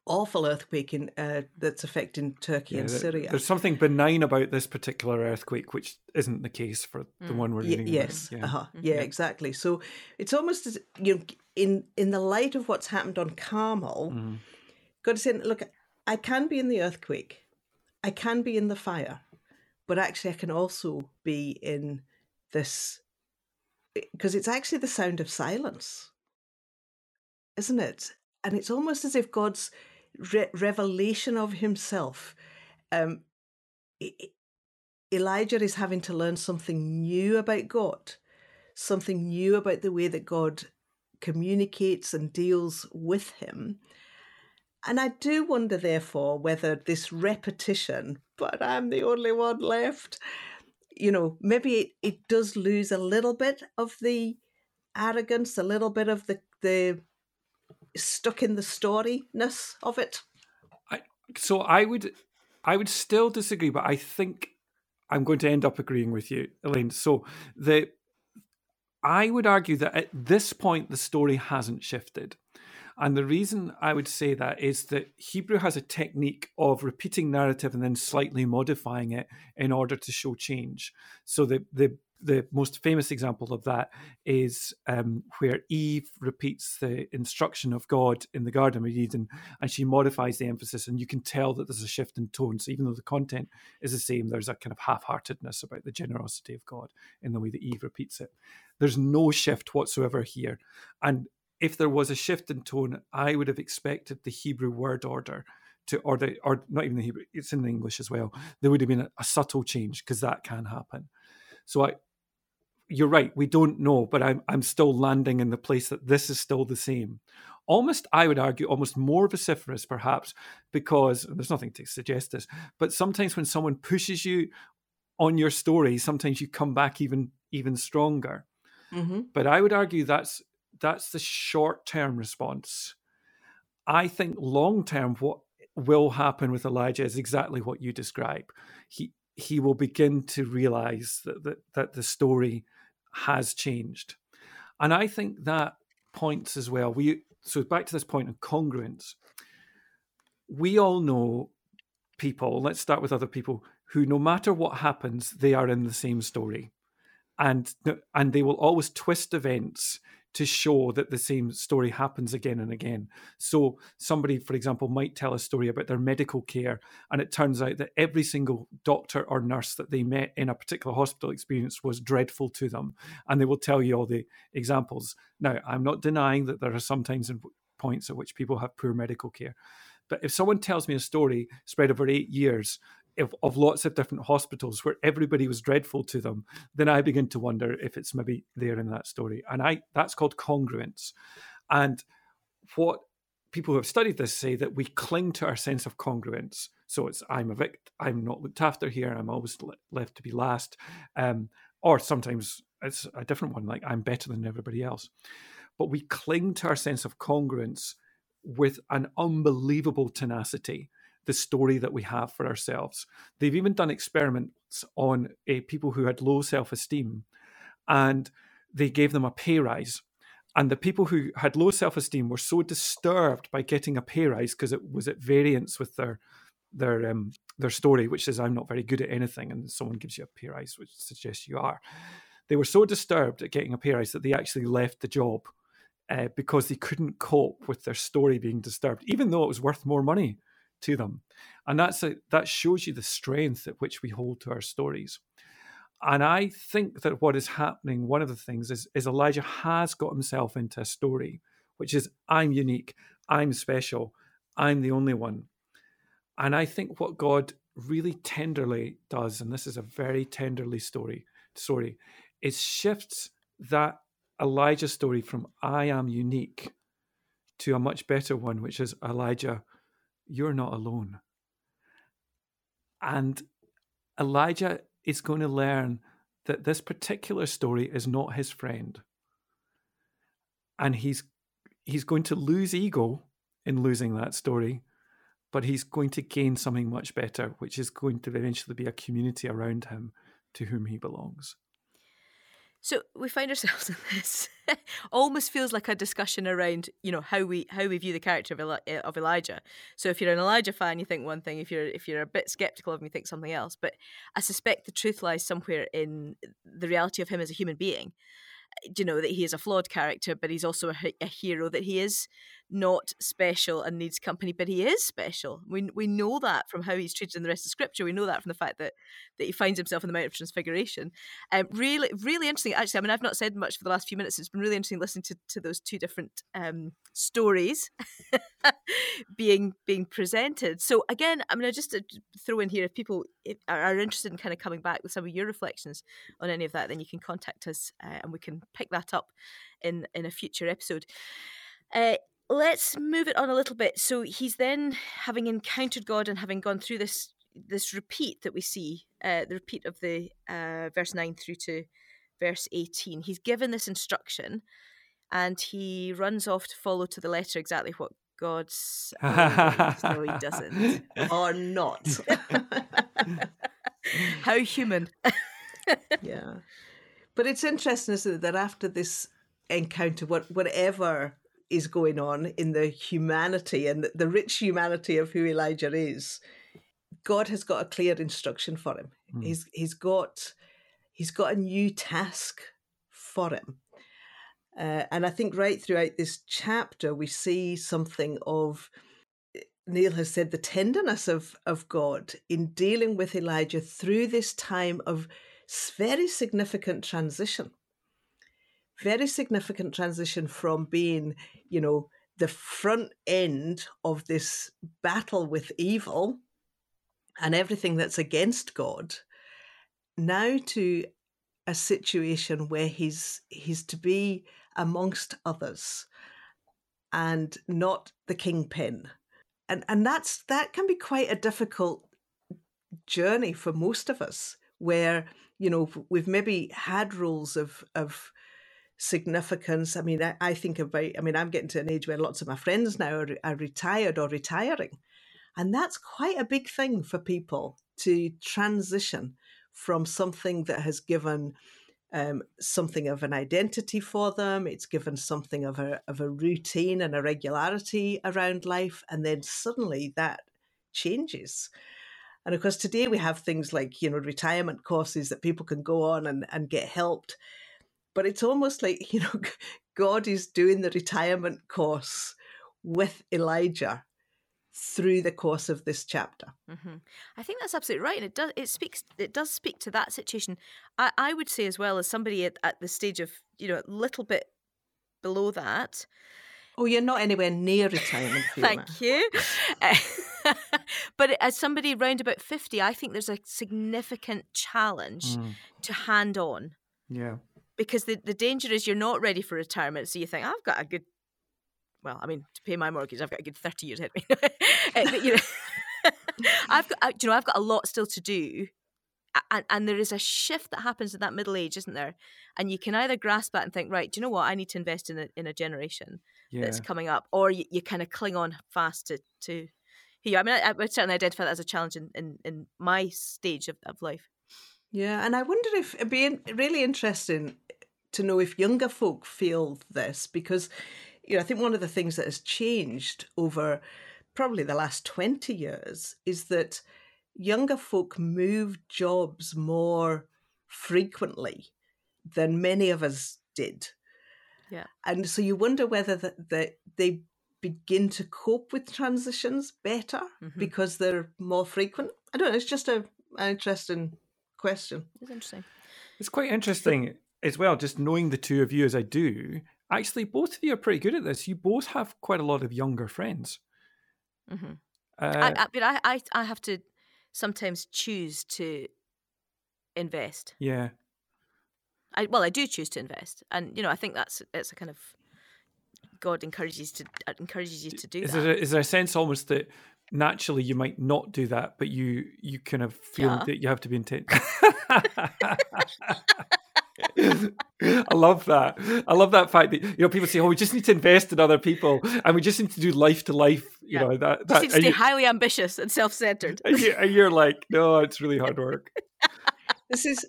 awful earthquake in, uh, that's affecting Turkey yeah, and Syria. There's something benign about this particular earthquake, which isn't the case for the mm. one we're reading. Y- yes, yeah. Uh-huh. Mm-hmm. yeah, exactly. So it's almost as you know, in in the light of what's happened on Carmel, mm. God is saying, "Look, I can be in the earthquake, I can be in the fire, but actually, I can also be in this." Because it's actually the sound of silence, isn't it? And it's almost as if God's re- revelation of himself. Um, Elijah is having to learn something new about God, something new about the way that God communicates and deals with him. And I do wonder, therefore, whether this repetition, but I'm the only one left, you know, maybe it, it does lose a little bit of the arrogance, a little bit of the, the stuck in the storyness of it. I, so I would, I would still disagree, but I think I'm going to end up agreeing with you, Elaine. So the, I would argue that at this point the story hasn't shifted. And the reason I would say that is that Hebrew has a technique of repeating narrative and then slightly modifying it in order to show change. So the the the most famous example of that is um, where Eve repeats the instruction of God in the Garden of Eden, and she modifies the emphasis, and you can tell that there's a shift in tone. So even though the content is the same, there's a kind of half-heartedness about the generosity of God in the way that Eve repeats it. There's no shift whatsoever here, and if there was a shift in tone, I would have expected the Hebrew word order to, or the, or not even the Hebrew, it's in the English as well. There would have been a, a subtle change because that can happen. So I, you're right, we don't know, but I'm I'm still landing in the place that this is still the same. Almost, I would argue, almost more vociferous, perhaps, because there's nothing to suggest this, but sometimes when someone pushes you on your story, sometimes you come back even even stronger. Mm-hmm. But I would argue that's that's the short term response. I think long term, what will happen with Elijah is exactly what you describe. He he will begin to realize that, that, that the story has changed. And I think that points as well. We so back to this point of congruence. We all know people, let's start with other people, who no matter what happens, they are in the same story. And and they will always twist events to show that the same story happens again and again. So, somebody, for example, might tell a story about their medical care, and it turns out that every single doctor or nurse that they met in a particular hospital experience was dreadful to them. And they will tell you all the examples. Now, I'm not denying that there are sometimes points at which people have poor medical care. But if someone tells me a story spread over eight years of, of, lots of different hospitals where everybody was dreadful to them, then I begin to wonder if it's maybe there in that story. And I that's called congruence. And what people who have studied this say that we cling to our sense of congruence. So it's I'm a victim, I'm not looked after here, I'm always left to be last. Um, or sometimes it's a different one, like I'm better than everybody else. But we cling to our sense of congruence with an unbelievable tenacity the story that we have for ourselves. They've even done experiments on uh, people who had low self esteem and they gave them a pay rise. And the people who had low self esteem were so disturbed by getting a pay rise because it was at variance with their their um, their story, which is I'm not very good at anything, and someone gives you a pay rise, which suggests you are. They were so disturbed at getting a pay rise that they actually left the job uh, because they couldn't cope with their story being disturbed, even though it was worth more money to them. And that's a, that shows you the strength at which we hold to our stories. And I think that what is happening, one of the things is, is Elijah has got himself into a story, which is I'm unique, I'm special, I'm the only one. And I think what God really tenderly does, and this is a very tenderly story, story, is shifts that Elijah story from I am unique to a much better one, which is Elijah, you're not alone. And Elijah is going to learn that this particular story is not his friend. And he's he's going to lose ego in losing that story, but he's going to gain something much better, which is going to eventually be a community around him to whom he belongs. So we find ourselves <laughs> in this almost feels like a discussion around you know how we how we view the character of, Eli- eh, of Elijah. So if you're an Elijah fan, you think one thing. If you're if you're a bit skeptical of him, you think something else. But I suspect the truth lies somewhere in the reality of him as a human being you know that he is a flawed character but he's also a, a, hero that he is not special and needs company but he is special. We, we know that from how he's treated in the rest of scripture. We know that from the fact that that he finds himself in the mount of transfiguration. Um, really really interesting actually i mean i've not said much for the last few minutes. It's been really interesting listening to, to those two different um, stories <laughs> being being presented. So again I mean, to just uh, throw in here if people are interested in kind of coming back with some of your reflections on any of that then you can contact us uh, and we can pick that up in in a future episode. Uh, let's move it on a little bit. So he's then having encountered God and having gone through this this repeat that we see, uh, the repeat of the uh, verse nine through to verse eighteen. He's given this instruction, and he runs off to follow to the letter exactly what God's. no, he doesn't, <laughs> or not. <laughs> How human. <laughs> yeah. But it's interesting, isn't it, that after this encounter, what whatever is going on in the humanity and the rich humanity of who Elijah is, God has got a clear instruction for him. Mm. He's he's got he's got a new task for him. Uh, and I think right throughout this chapter, we see something of Neil has said the tenderness of, of God in dealing with Elijah through this time of very significant transition. Very significant transition from being, you know, the front end of this battle with evil and everything that's against God, now to a situation where he's he's to be amongst others and not the kingpin. And and that's that can be quite a difficult journey for most of us where you know we've maybe had roles of of significance i mean I, I, think about i mean i'm getting to an age where lots of my friends now are, are retired or retiring and that's quite a big thing for people to transition from something that has given um, something of an identity for them. It's given something of a of a routine and a regularity around life, and then suddenly that changes. And of course, today we have things like you know retirement courses that people can go on and, and get helped. But it's almost like <laughs> you know God is doing the retirement course with Elijah through the course of this chapter. Mm-hmm. I think that's absolutely right, and it does it speaks it does speak to that situation. I, I would say as well as somebody at, at the stage of you know a little bit below that. Oh, you're not anywhere near retirement. <laughs> Thank you. <laughs> but as somebody round about fifty, I think there's a significant challenge mm. to hand on. Yeah. Because the, the danger is you're not ready for retirement, so you think I've got a good well, I mean, to pay my mortgage, I've got a good 30 years ahead of me. <laughs> Uh, but, you know, <laughs> I've got, you know, I've got a lot still to do. And, and there is a shift that happens in that middle age, isn't there? And you can either grasp that and think, right, do you know what? I need to invest in a, in a generation yeah. that's coming up, or you, you kind of cling on fast to, to here. I mean, I, I would certainly identify that as a challenge in, in, in my stage of, of life. Yeah, and I wonder if it'd be really interesting to know if younger folk feel this because you know, I think one of the things that has changed over probably the last 20 years is that younger folk move jobs more frequently than many of us did. Yeah. And so you wonder whether that the, they begin to cope with transitions better mm-hmm. because they're more frequent. I don't know, it's just a, an interesting question. It's interesting. It's quite interesting as well, just knowing the two of you as I do, actually, both of you are pretty good at this. You both have quite a lot of younger friends. Mm-hmm. Uh, I, I, but I, I, I have to sometimes choose to invest. Yeah. I well, I do choose to invest, and you know, I think that's it's a kind of God encourages to uh, encourages you to do is that. There a, is there a sense almost that naturally you might not do that, but you you kind of feel yeah. that you have to be intent. <laughs> <laughs> <laughs> I love that. I love that fact that you know people say, "Oh, we just need to invest in other people, and we just need to do life to life." You yeah. know that. that just need to stay you, highly ambitious and self-centered. And, you, and you're like, no, it's really hard work. <laughs> this is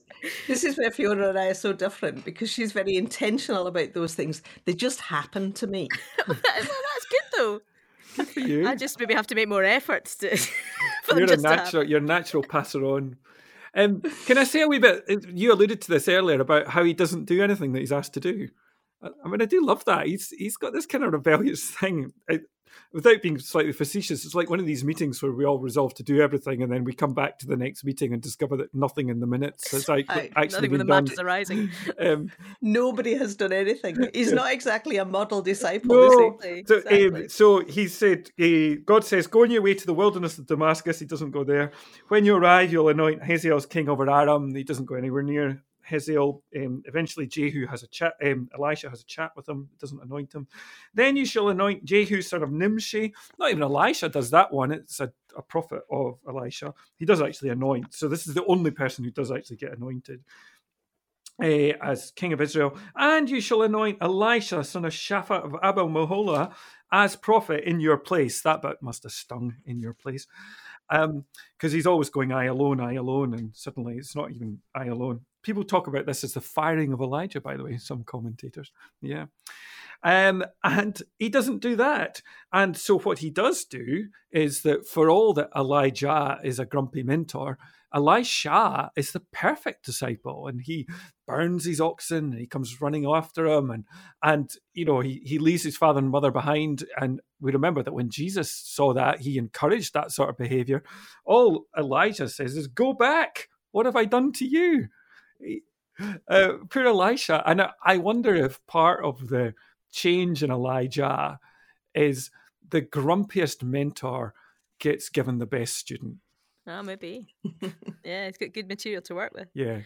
this is where Fiona and I are so different because she's very intentional about those things. They just happen to me. <laughs> well, that's good though. Good for you. I just maybe have to make more efforts to. you're a natural. You're a natural passer on. Um, can I say a wee bit? You alluded to this earlier about how he doesn't do anything that he's asked to do. I mean, I do love that. He's he's got this kind of rebellious <laughs> thing without being slightly facetious, it's like one of these meetings where we all resolve to do everything, and then we come back to the next meeting and discover that nothing in the minutes has actually, actually been the done. Nothing arising. <laughs> Um, <laughs> Nobody has done anything. He's not exactly a model disciple, no. He? So, um, exactly. um, so, he said, uh, God says, go on your way to the wilderness of Damascus. He doesn't go there. When you arrive, you'll anoint Hazael as king over Aram. He doesn't go anywhere near Hazael. Um, eventually, Jehu has a chat. Um, Elisha has a chat with him. Doesn't anoint him. Then you shall anoint Jehu, son of Nimshi. Not even Elisha does that one. It's a, a prophet of Elisha. He does actually anoint. So this is the only person who does actually get anointed. Uh, as king of Israel, and you shall anoint Elisha, son of Shaphat of Abel Meholah, as prophet in your place. That bit must have stung in your place because um, he's always going I alone, I alone, and suddenly it's not even I alone people talk about this as the firing of Elijah, by the way, some commentators. Yeah. Um, and he doesn't do that. And so what he does do is that for all that Elijah is a grumpy mentor, Elisha is the perfect disciple, and he burns his oxen and he comes running after him, and and you know he he leaves his father and mother behind. And we remember that when Jesus saw that, he encouraged that sort of behavior. All Elijah says is, "Go back. What have I done to you?" Uh, poor Elisha, and I wonder if part of the change in Elijah is the grumpiest mentor gets given the best student. Oh, maybe. yeah, it's got good material to work with. Yeah,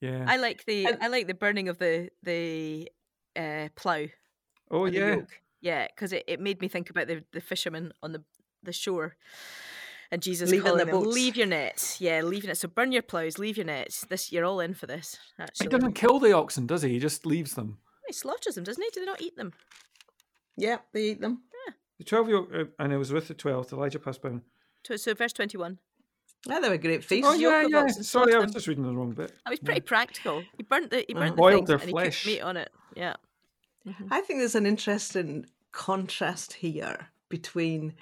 yeah. I like the I like the burning of the the uh, plow. Oh yeah, yeah, because it, it made me think about the the fishermen on the the shore. And Jesus Leaving calling the them, leave your nets. Yeah, leave your nets. So burn your plows, leave your nets. This you're all in for this. he doesn't kill the oxen, does he? He just leaves them. he slaughters them, doesn't he? Do they not eat them? Yeah, they eat them. Yeah. The twelve year uh, and it was with the twelfth. Elijah passed by. So, so verse twenty-one. Yeah, they were great feast. Oh yeah, yeah. Sorry, I was just reading the wrong bit. I was pretty practical. He burnt the he burnt Uh, the boiled things their and flesh. he meat on it. Yeah. Mhm. I think there's an interesting contrast here between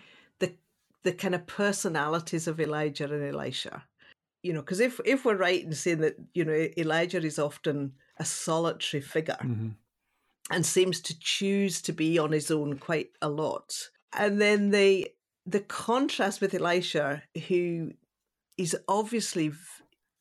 the kind of personalities of Elijah and Elisha. You know, because if if we're right in saying that you know Elijah is often a solitary figure hmm and seems to choose to be on his own quite a lot, and then the the contrast with Elisha, who is obviously v-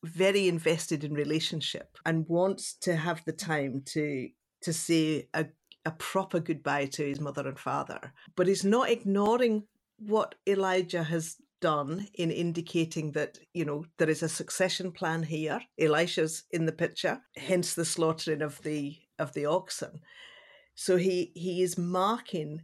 very invested in relationship and wants to have the time to to say a, a proper goodbye to his mother and father, but is not ignoring what Elijah has done in indicating that you know there is a succession plan here. Elisha's in the picture, hence the slaughtering of the of the oxen. So he he is marking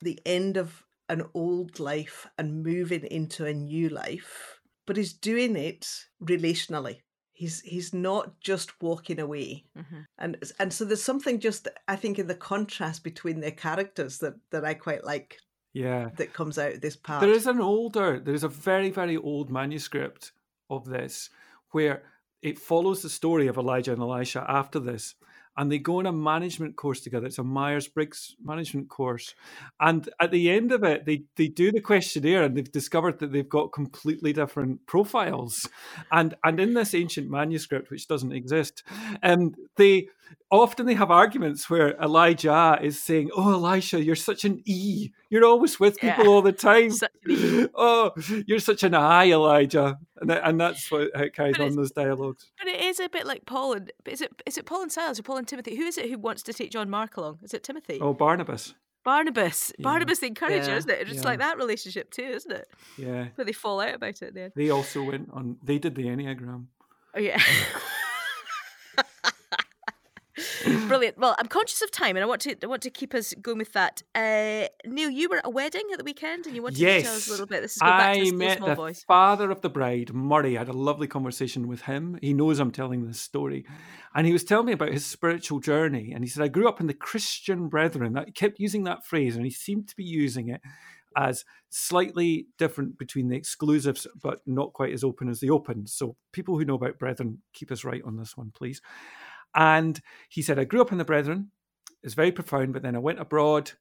the end of an old life and moving into a new life, but he's doing it relationally. He's he's not just walking away, Mhm. and and so there's something just I think in the contrast between their characters that that I quite like Yeah. that comes out of this part. There is an older, there is a very, very old manuscript of this where it follows the story of Elijah and Elisha after this. And they go on a management course together. It's a Myers Briggs management course. And at the end of it, they, they do the questionnaire and they've discovered that they've got completely different profiles. And and in this ancient manuscript, which doesn't exist, um, they often they have arguments where Elijah is saying, Oh, Elisha, you're such an E. You're always with people Yeah. all the <laughs> time. E. oh, you're such an I, Elijah, and that, and that's what how it carries But on those dialogues. But it is a bit like Paul and is it is it Paul and Silas or Paul and Timothy? Who is it who wants to take John Mark along? Is it Timothy? Oh, Barnabas, Barnabas. Yeah. Barnabas the encourager, Yeah. isn't it? It's just like that relationship too, isn't it? yeah, Where they fall out about it then. they also went on. They did the enneagram. Oh yeah. <laughs> <laughs> Brilliant. Well, I'm conscious of time, and I want to I want to keep us going with that. Uh, Neil, you were at a wedding at the weekend, and you wanted to tell us a little bit. This is going back to I the still met small the voice. father of the bride, Murray. I had a lovely conversation with him. He knows I'm telling this story. And he was telling me about his spiritual journey. And he said, I grew up in the Christian brethren. That, he kept using that phrase, and he seemed to be using it as slightly different between the exclusives, but not quite as open as the open. So, people who know about brethren, keep us right on this one, please. And he said, I grew up in the brethren. It's very profound, but then I went abroad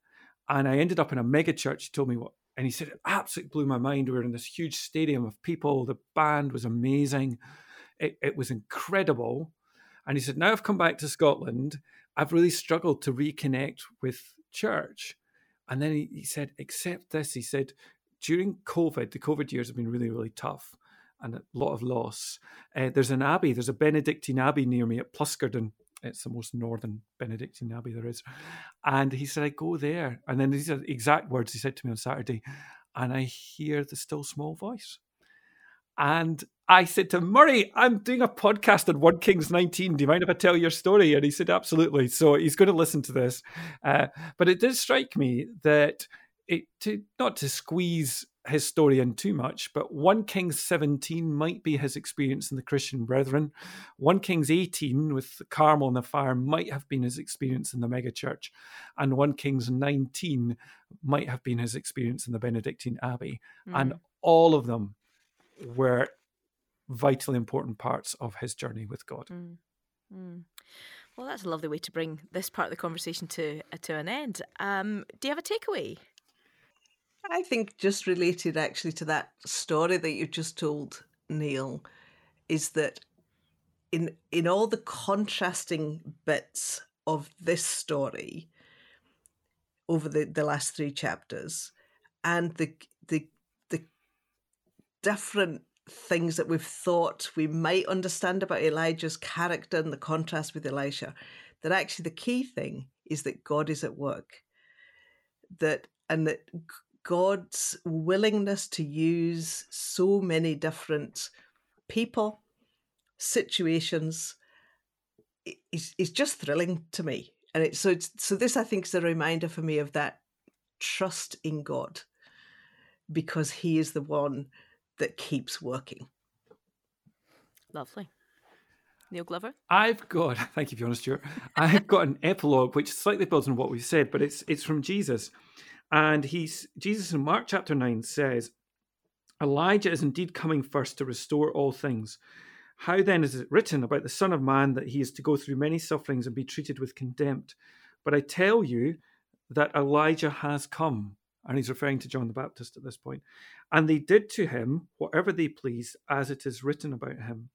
and I ended up in a mega church. He told me what, and he said it absolutely blew my mind. We were in this huge stadium of people. The band was amazing. It, it was incredible. And he said, now I've come back to Scotland. I've really struggled to reconnect with church. And then he, he said, except this, he said, during COVID, the COVID years have been really, really tough and a lot of loss. Uh, there's an abbey, there's a Benedictine abbey near me at Pluscarden. It's the most northern Benedictine abbey there is. And he said, I go there. And then these are the exact words he said to me on Saturday. And I hear the still small voice. And I said to Murray, I'm doing a podcast on 1 Kings 19. Do you mind if I tell your story? And he said, absolutely. So he's going to listen to this. Uh, but it did strike me that it to not to squeeze his story in too much, but 1 Kings 17 might be his experience in the Christian brethren. 1 Kings 18 with the Carmel and the fire might have been his experience in the megachurch. And 1 Kings 19 might have been his experience in the Benedictine Abbey. And Mhm. all of them were vitally important parts of his journey with God. Mm. Mm. Well, that's a lovely way to bring this part of the conversation to uh, to an end. Um, do you have a takeaway? I think just related actually to that story that you just told, Neil, is that in in all the contrasting bits of this story over the, the last three chapters and the the the different things that we've thought we might understand about Elijah's character and the contrast with Elisha, that actually the key thing is that God is at work. That and that God's willingness to use so many different people, situations, is, is just thrilling to me. And it, so, it's, so this I think is a reminder for me of that trust in God, because He is the one that keeps working. Lovely. Neil Glover? I've got, <laughs> thank you, Fiona Stewart. I've got an epilogue which slightly builds on what we've said, but it's it's from Jesus. And he's Jesus in Mark chapter 9 says, Elijah is indeed coming first to restore all things. How then is it written about the Son of Man that he is to go through many sufferings and be treated with contempt? But I tell you that Elijah has come. And he's referring to John the Baptist at this point. And they did to him whatever they pleased, as it is written about him.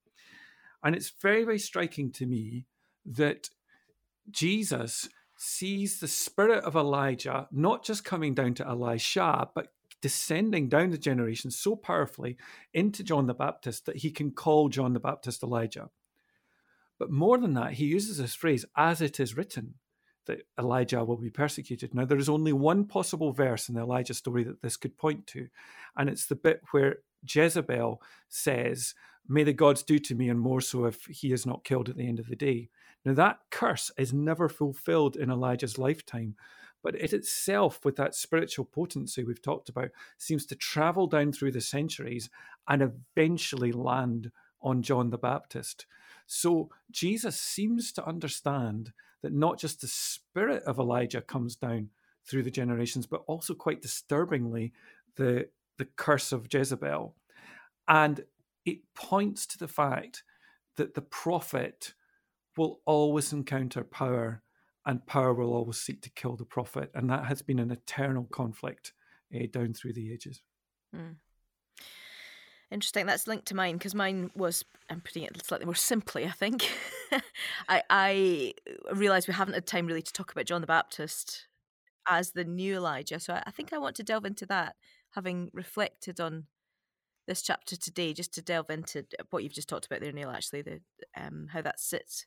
And it's very, very striking to me that Jesus sees the spirit of Elijah not just coming down to Elisha, but descending down the generations so powerfully into John the Baptist that he can call John the Baptist Elijah. But more than that, he uses this phrase, as it is written, that Elijah will be persecuted. Now, there is only one possible verse in the Elijah story that this could point to, and it's the bit where Jezebel says, May the gods do to me, and more so if he is not killed at the end of the day. Now, that curse is never fulfilled in Elijah's lifetime, but it itself, with that spiritual potency we've talked about, seems to travel down through the centuries and eventually land on John the Baptist. So, Jesus seems to understand that not just the spirit of Elijah comes down through the generations, but also quite disturbingly, the, the curse of Jezebel. And it points to the fact that the prophet will always encounter power, and power will always seek to kill the prophet. And that has been an eternal conflict uh, down through the ages. Mm. Interesting. That's linked to mine because mine was, I'm putting it slightly more simply, I think. <laughs> I, I realise we haven't had time really to talk about John the Baptist as the new Elijah. So I, I think I want to delve into that, having reflected on this chapter today, just to delve into what you've just talked about there, Neil. Actually, the um, how that sits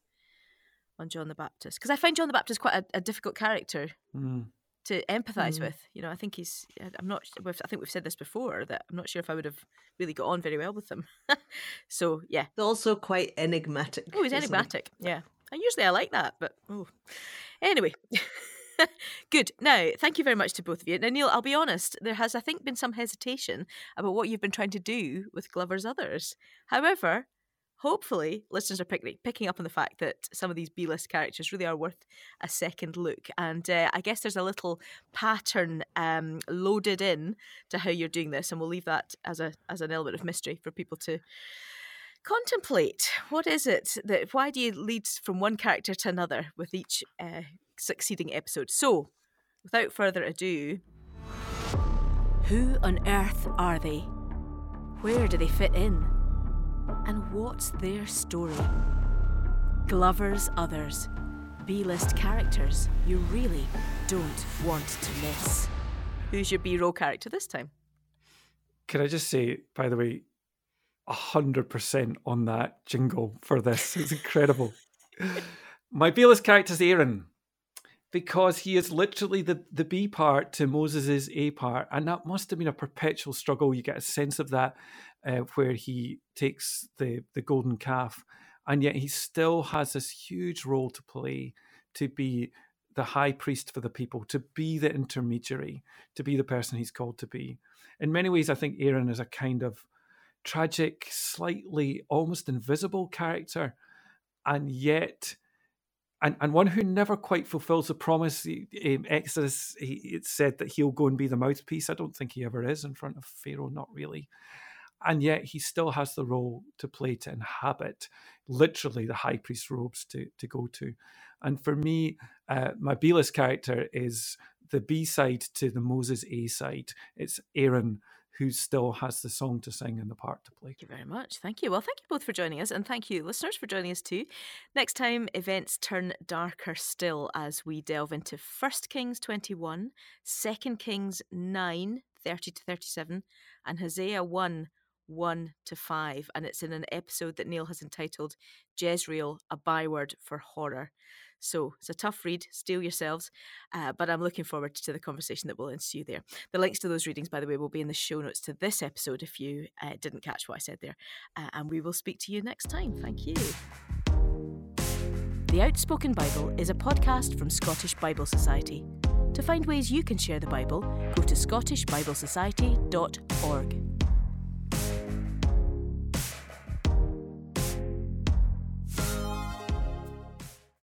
on John the Baptist, because I find John the Baptist quite a, a difficult character mm. to empathise mm. with. You know, I think he's. I'm not. I think we've said this before that I'm not sure if I would have really got on very well with him. <laughs> so yeah, They're also quite enigmatic. Oh, he's enigmatic. He? Yeah, and usually I like that, but oh, anyway. <laughs> Good. Now, thank you very much to both of you. Now, Neil, I'll be honest, there has, I think, been some hesitation about what you've been trying to do with Glover's Others. However, hopefully, listeners are pick- picking up on the fact that some of these B list characters really are worth a second look. And uh, I guess there's a little pattern um, loaded in to how you're doing this, and we'll leave that as a as an element of mystery for people to contemplate. What is it that? Why do you lead from one character to another with each uh, succeeding episode. So, without further ado, who on earth are they? Where do they fit in? And what's their story? Glover's Others. B list characters you really don't want to miss. Who's your B roll character this time? Can I just say, by the way, 100% on that jingle for this. It's <laughs> incredible. My B list character is Aaron because he is literally the, the B part to Moses's A part. And that must have been a perpetual struggle. You get a sense of that uh, where he takes the, the golden calf, and yet he still has this huge role to play to be the high priest for the people, to be the intermediary, to be the person he's called to be. In many ways, I think Aaron is a kind of tragic, slightly almost invisible character, and yet and, and one who never quite fulfills the promise. Um, Exodus, he, said that he'll go and be the mouthpiece. I don't think he ever is in front of Pharaoh, not really. And yet he still has the role to play to inhabit literally the high priest robes to, to go to. And for me, uh, Mabila's character is the B side to the Moses A side. It's Aaron who still has the song to sing and the part to play. Thank you very much. Thank you. Well, thank you both for joining us, and thank you, listeners, for joining us too. Next time, events turn darker still as we delve into 1 Kings 21, 2 Kings 9, 30 to 37, and Hosea 1, 1 to 5. And it's in an episode that Neil has entitled Jezreel, a byword for horror. So it's a tough read, steel yourselves, uh, but I'm looking forward to the conversation that will ensue there. The links to those readings, by the way, will be in the show notes to this episode if you uh, didn't catch what I said there. Uh, and we will speak to you next time. Thank you. The Outspoken Bible is a podcast from Scottish Bible Society. To find ways you can share the Bible, go to scottishbiblesociety.org.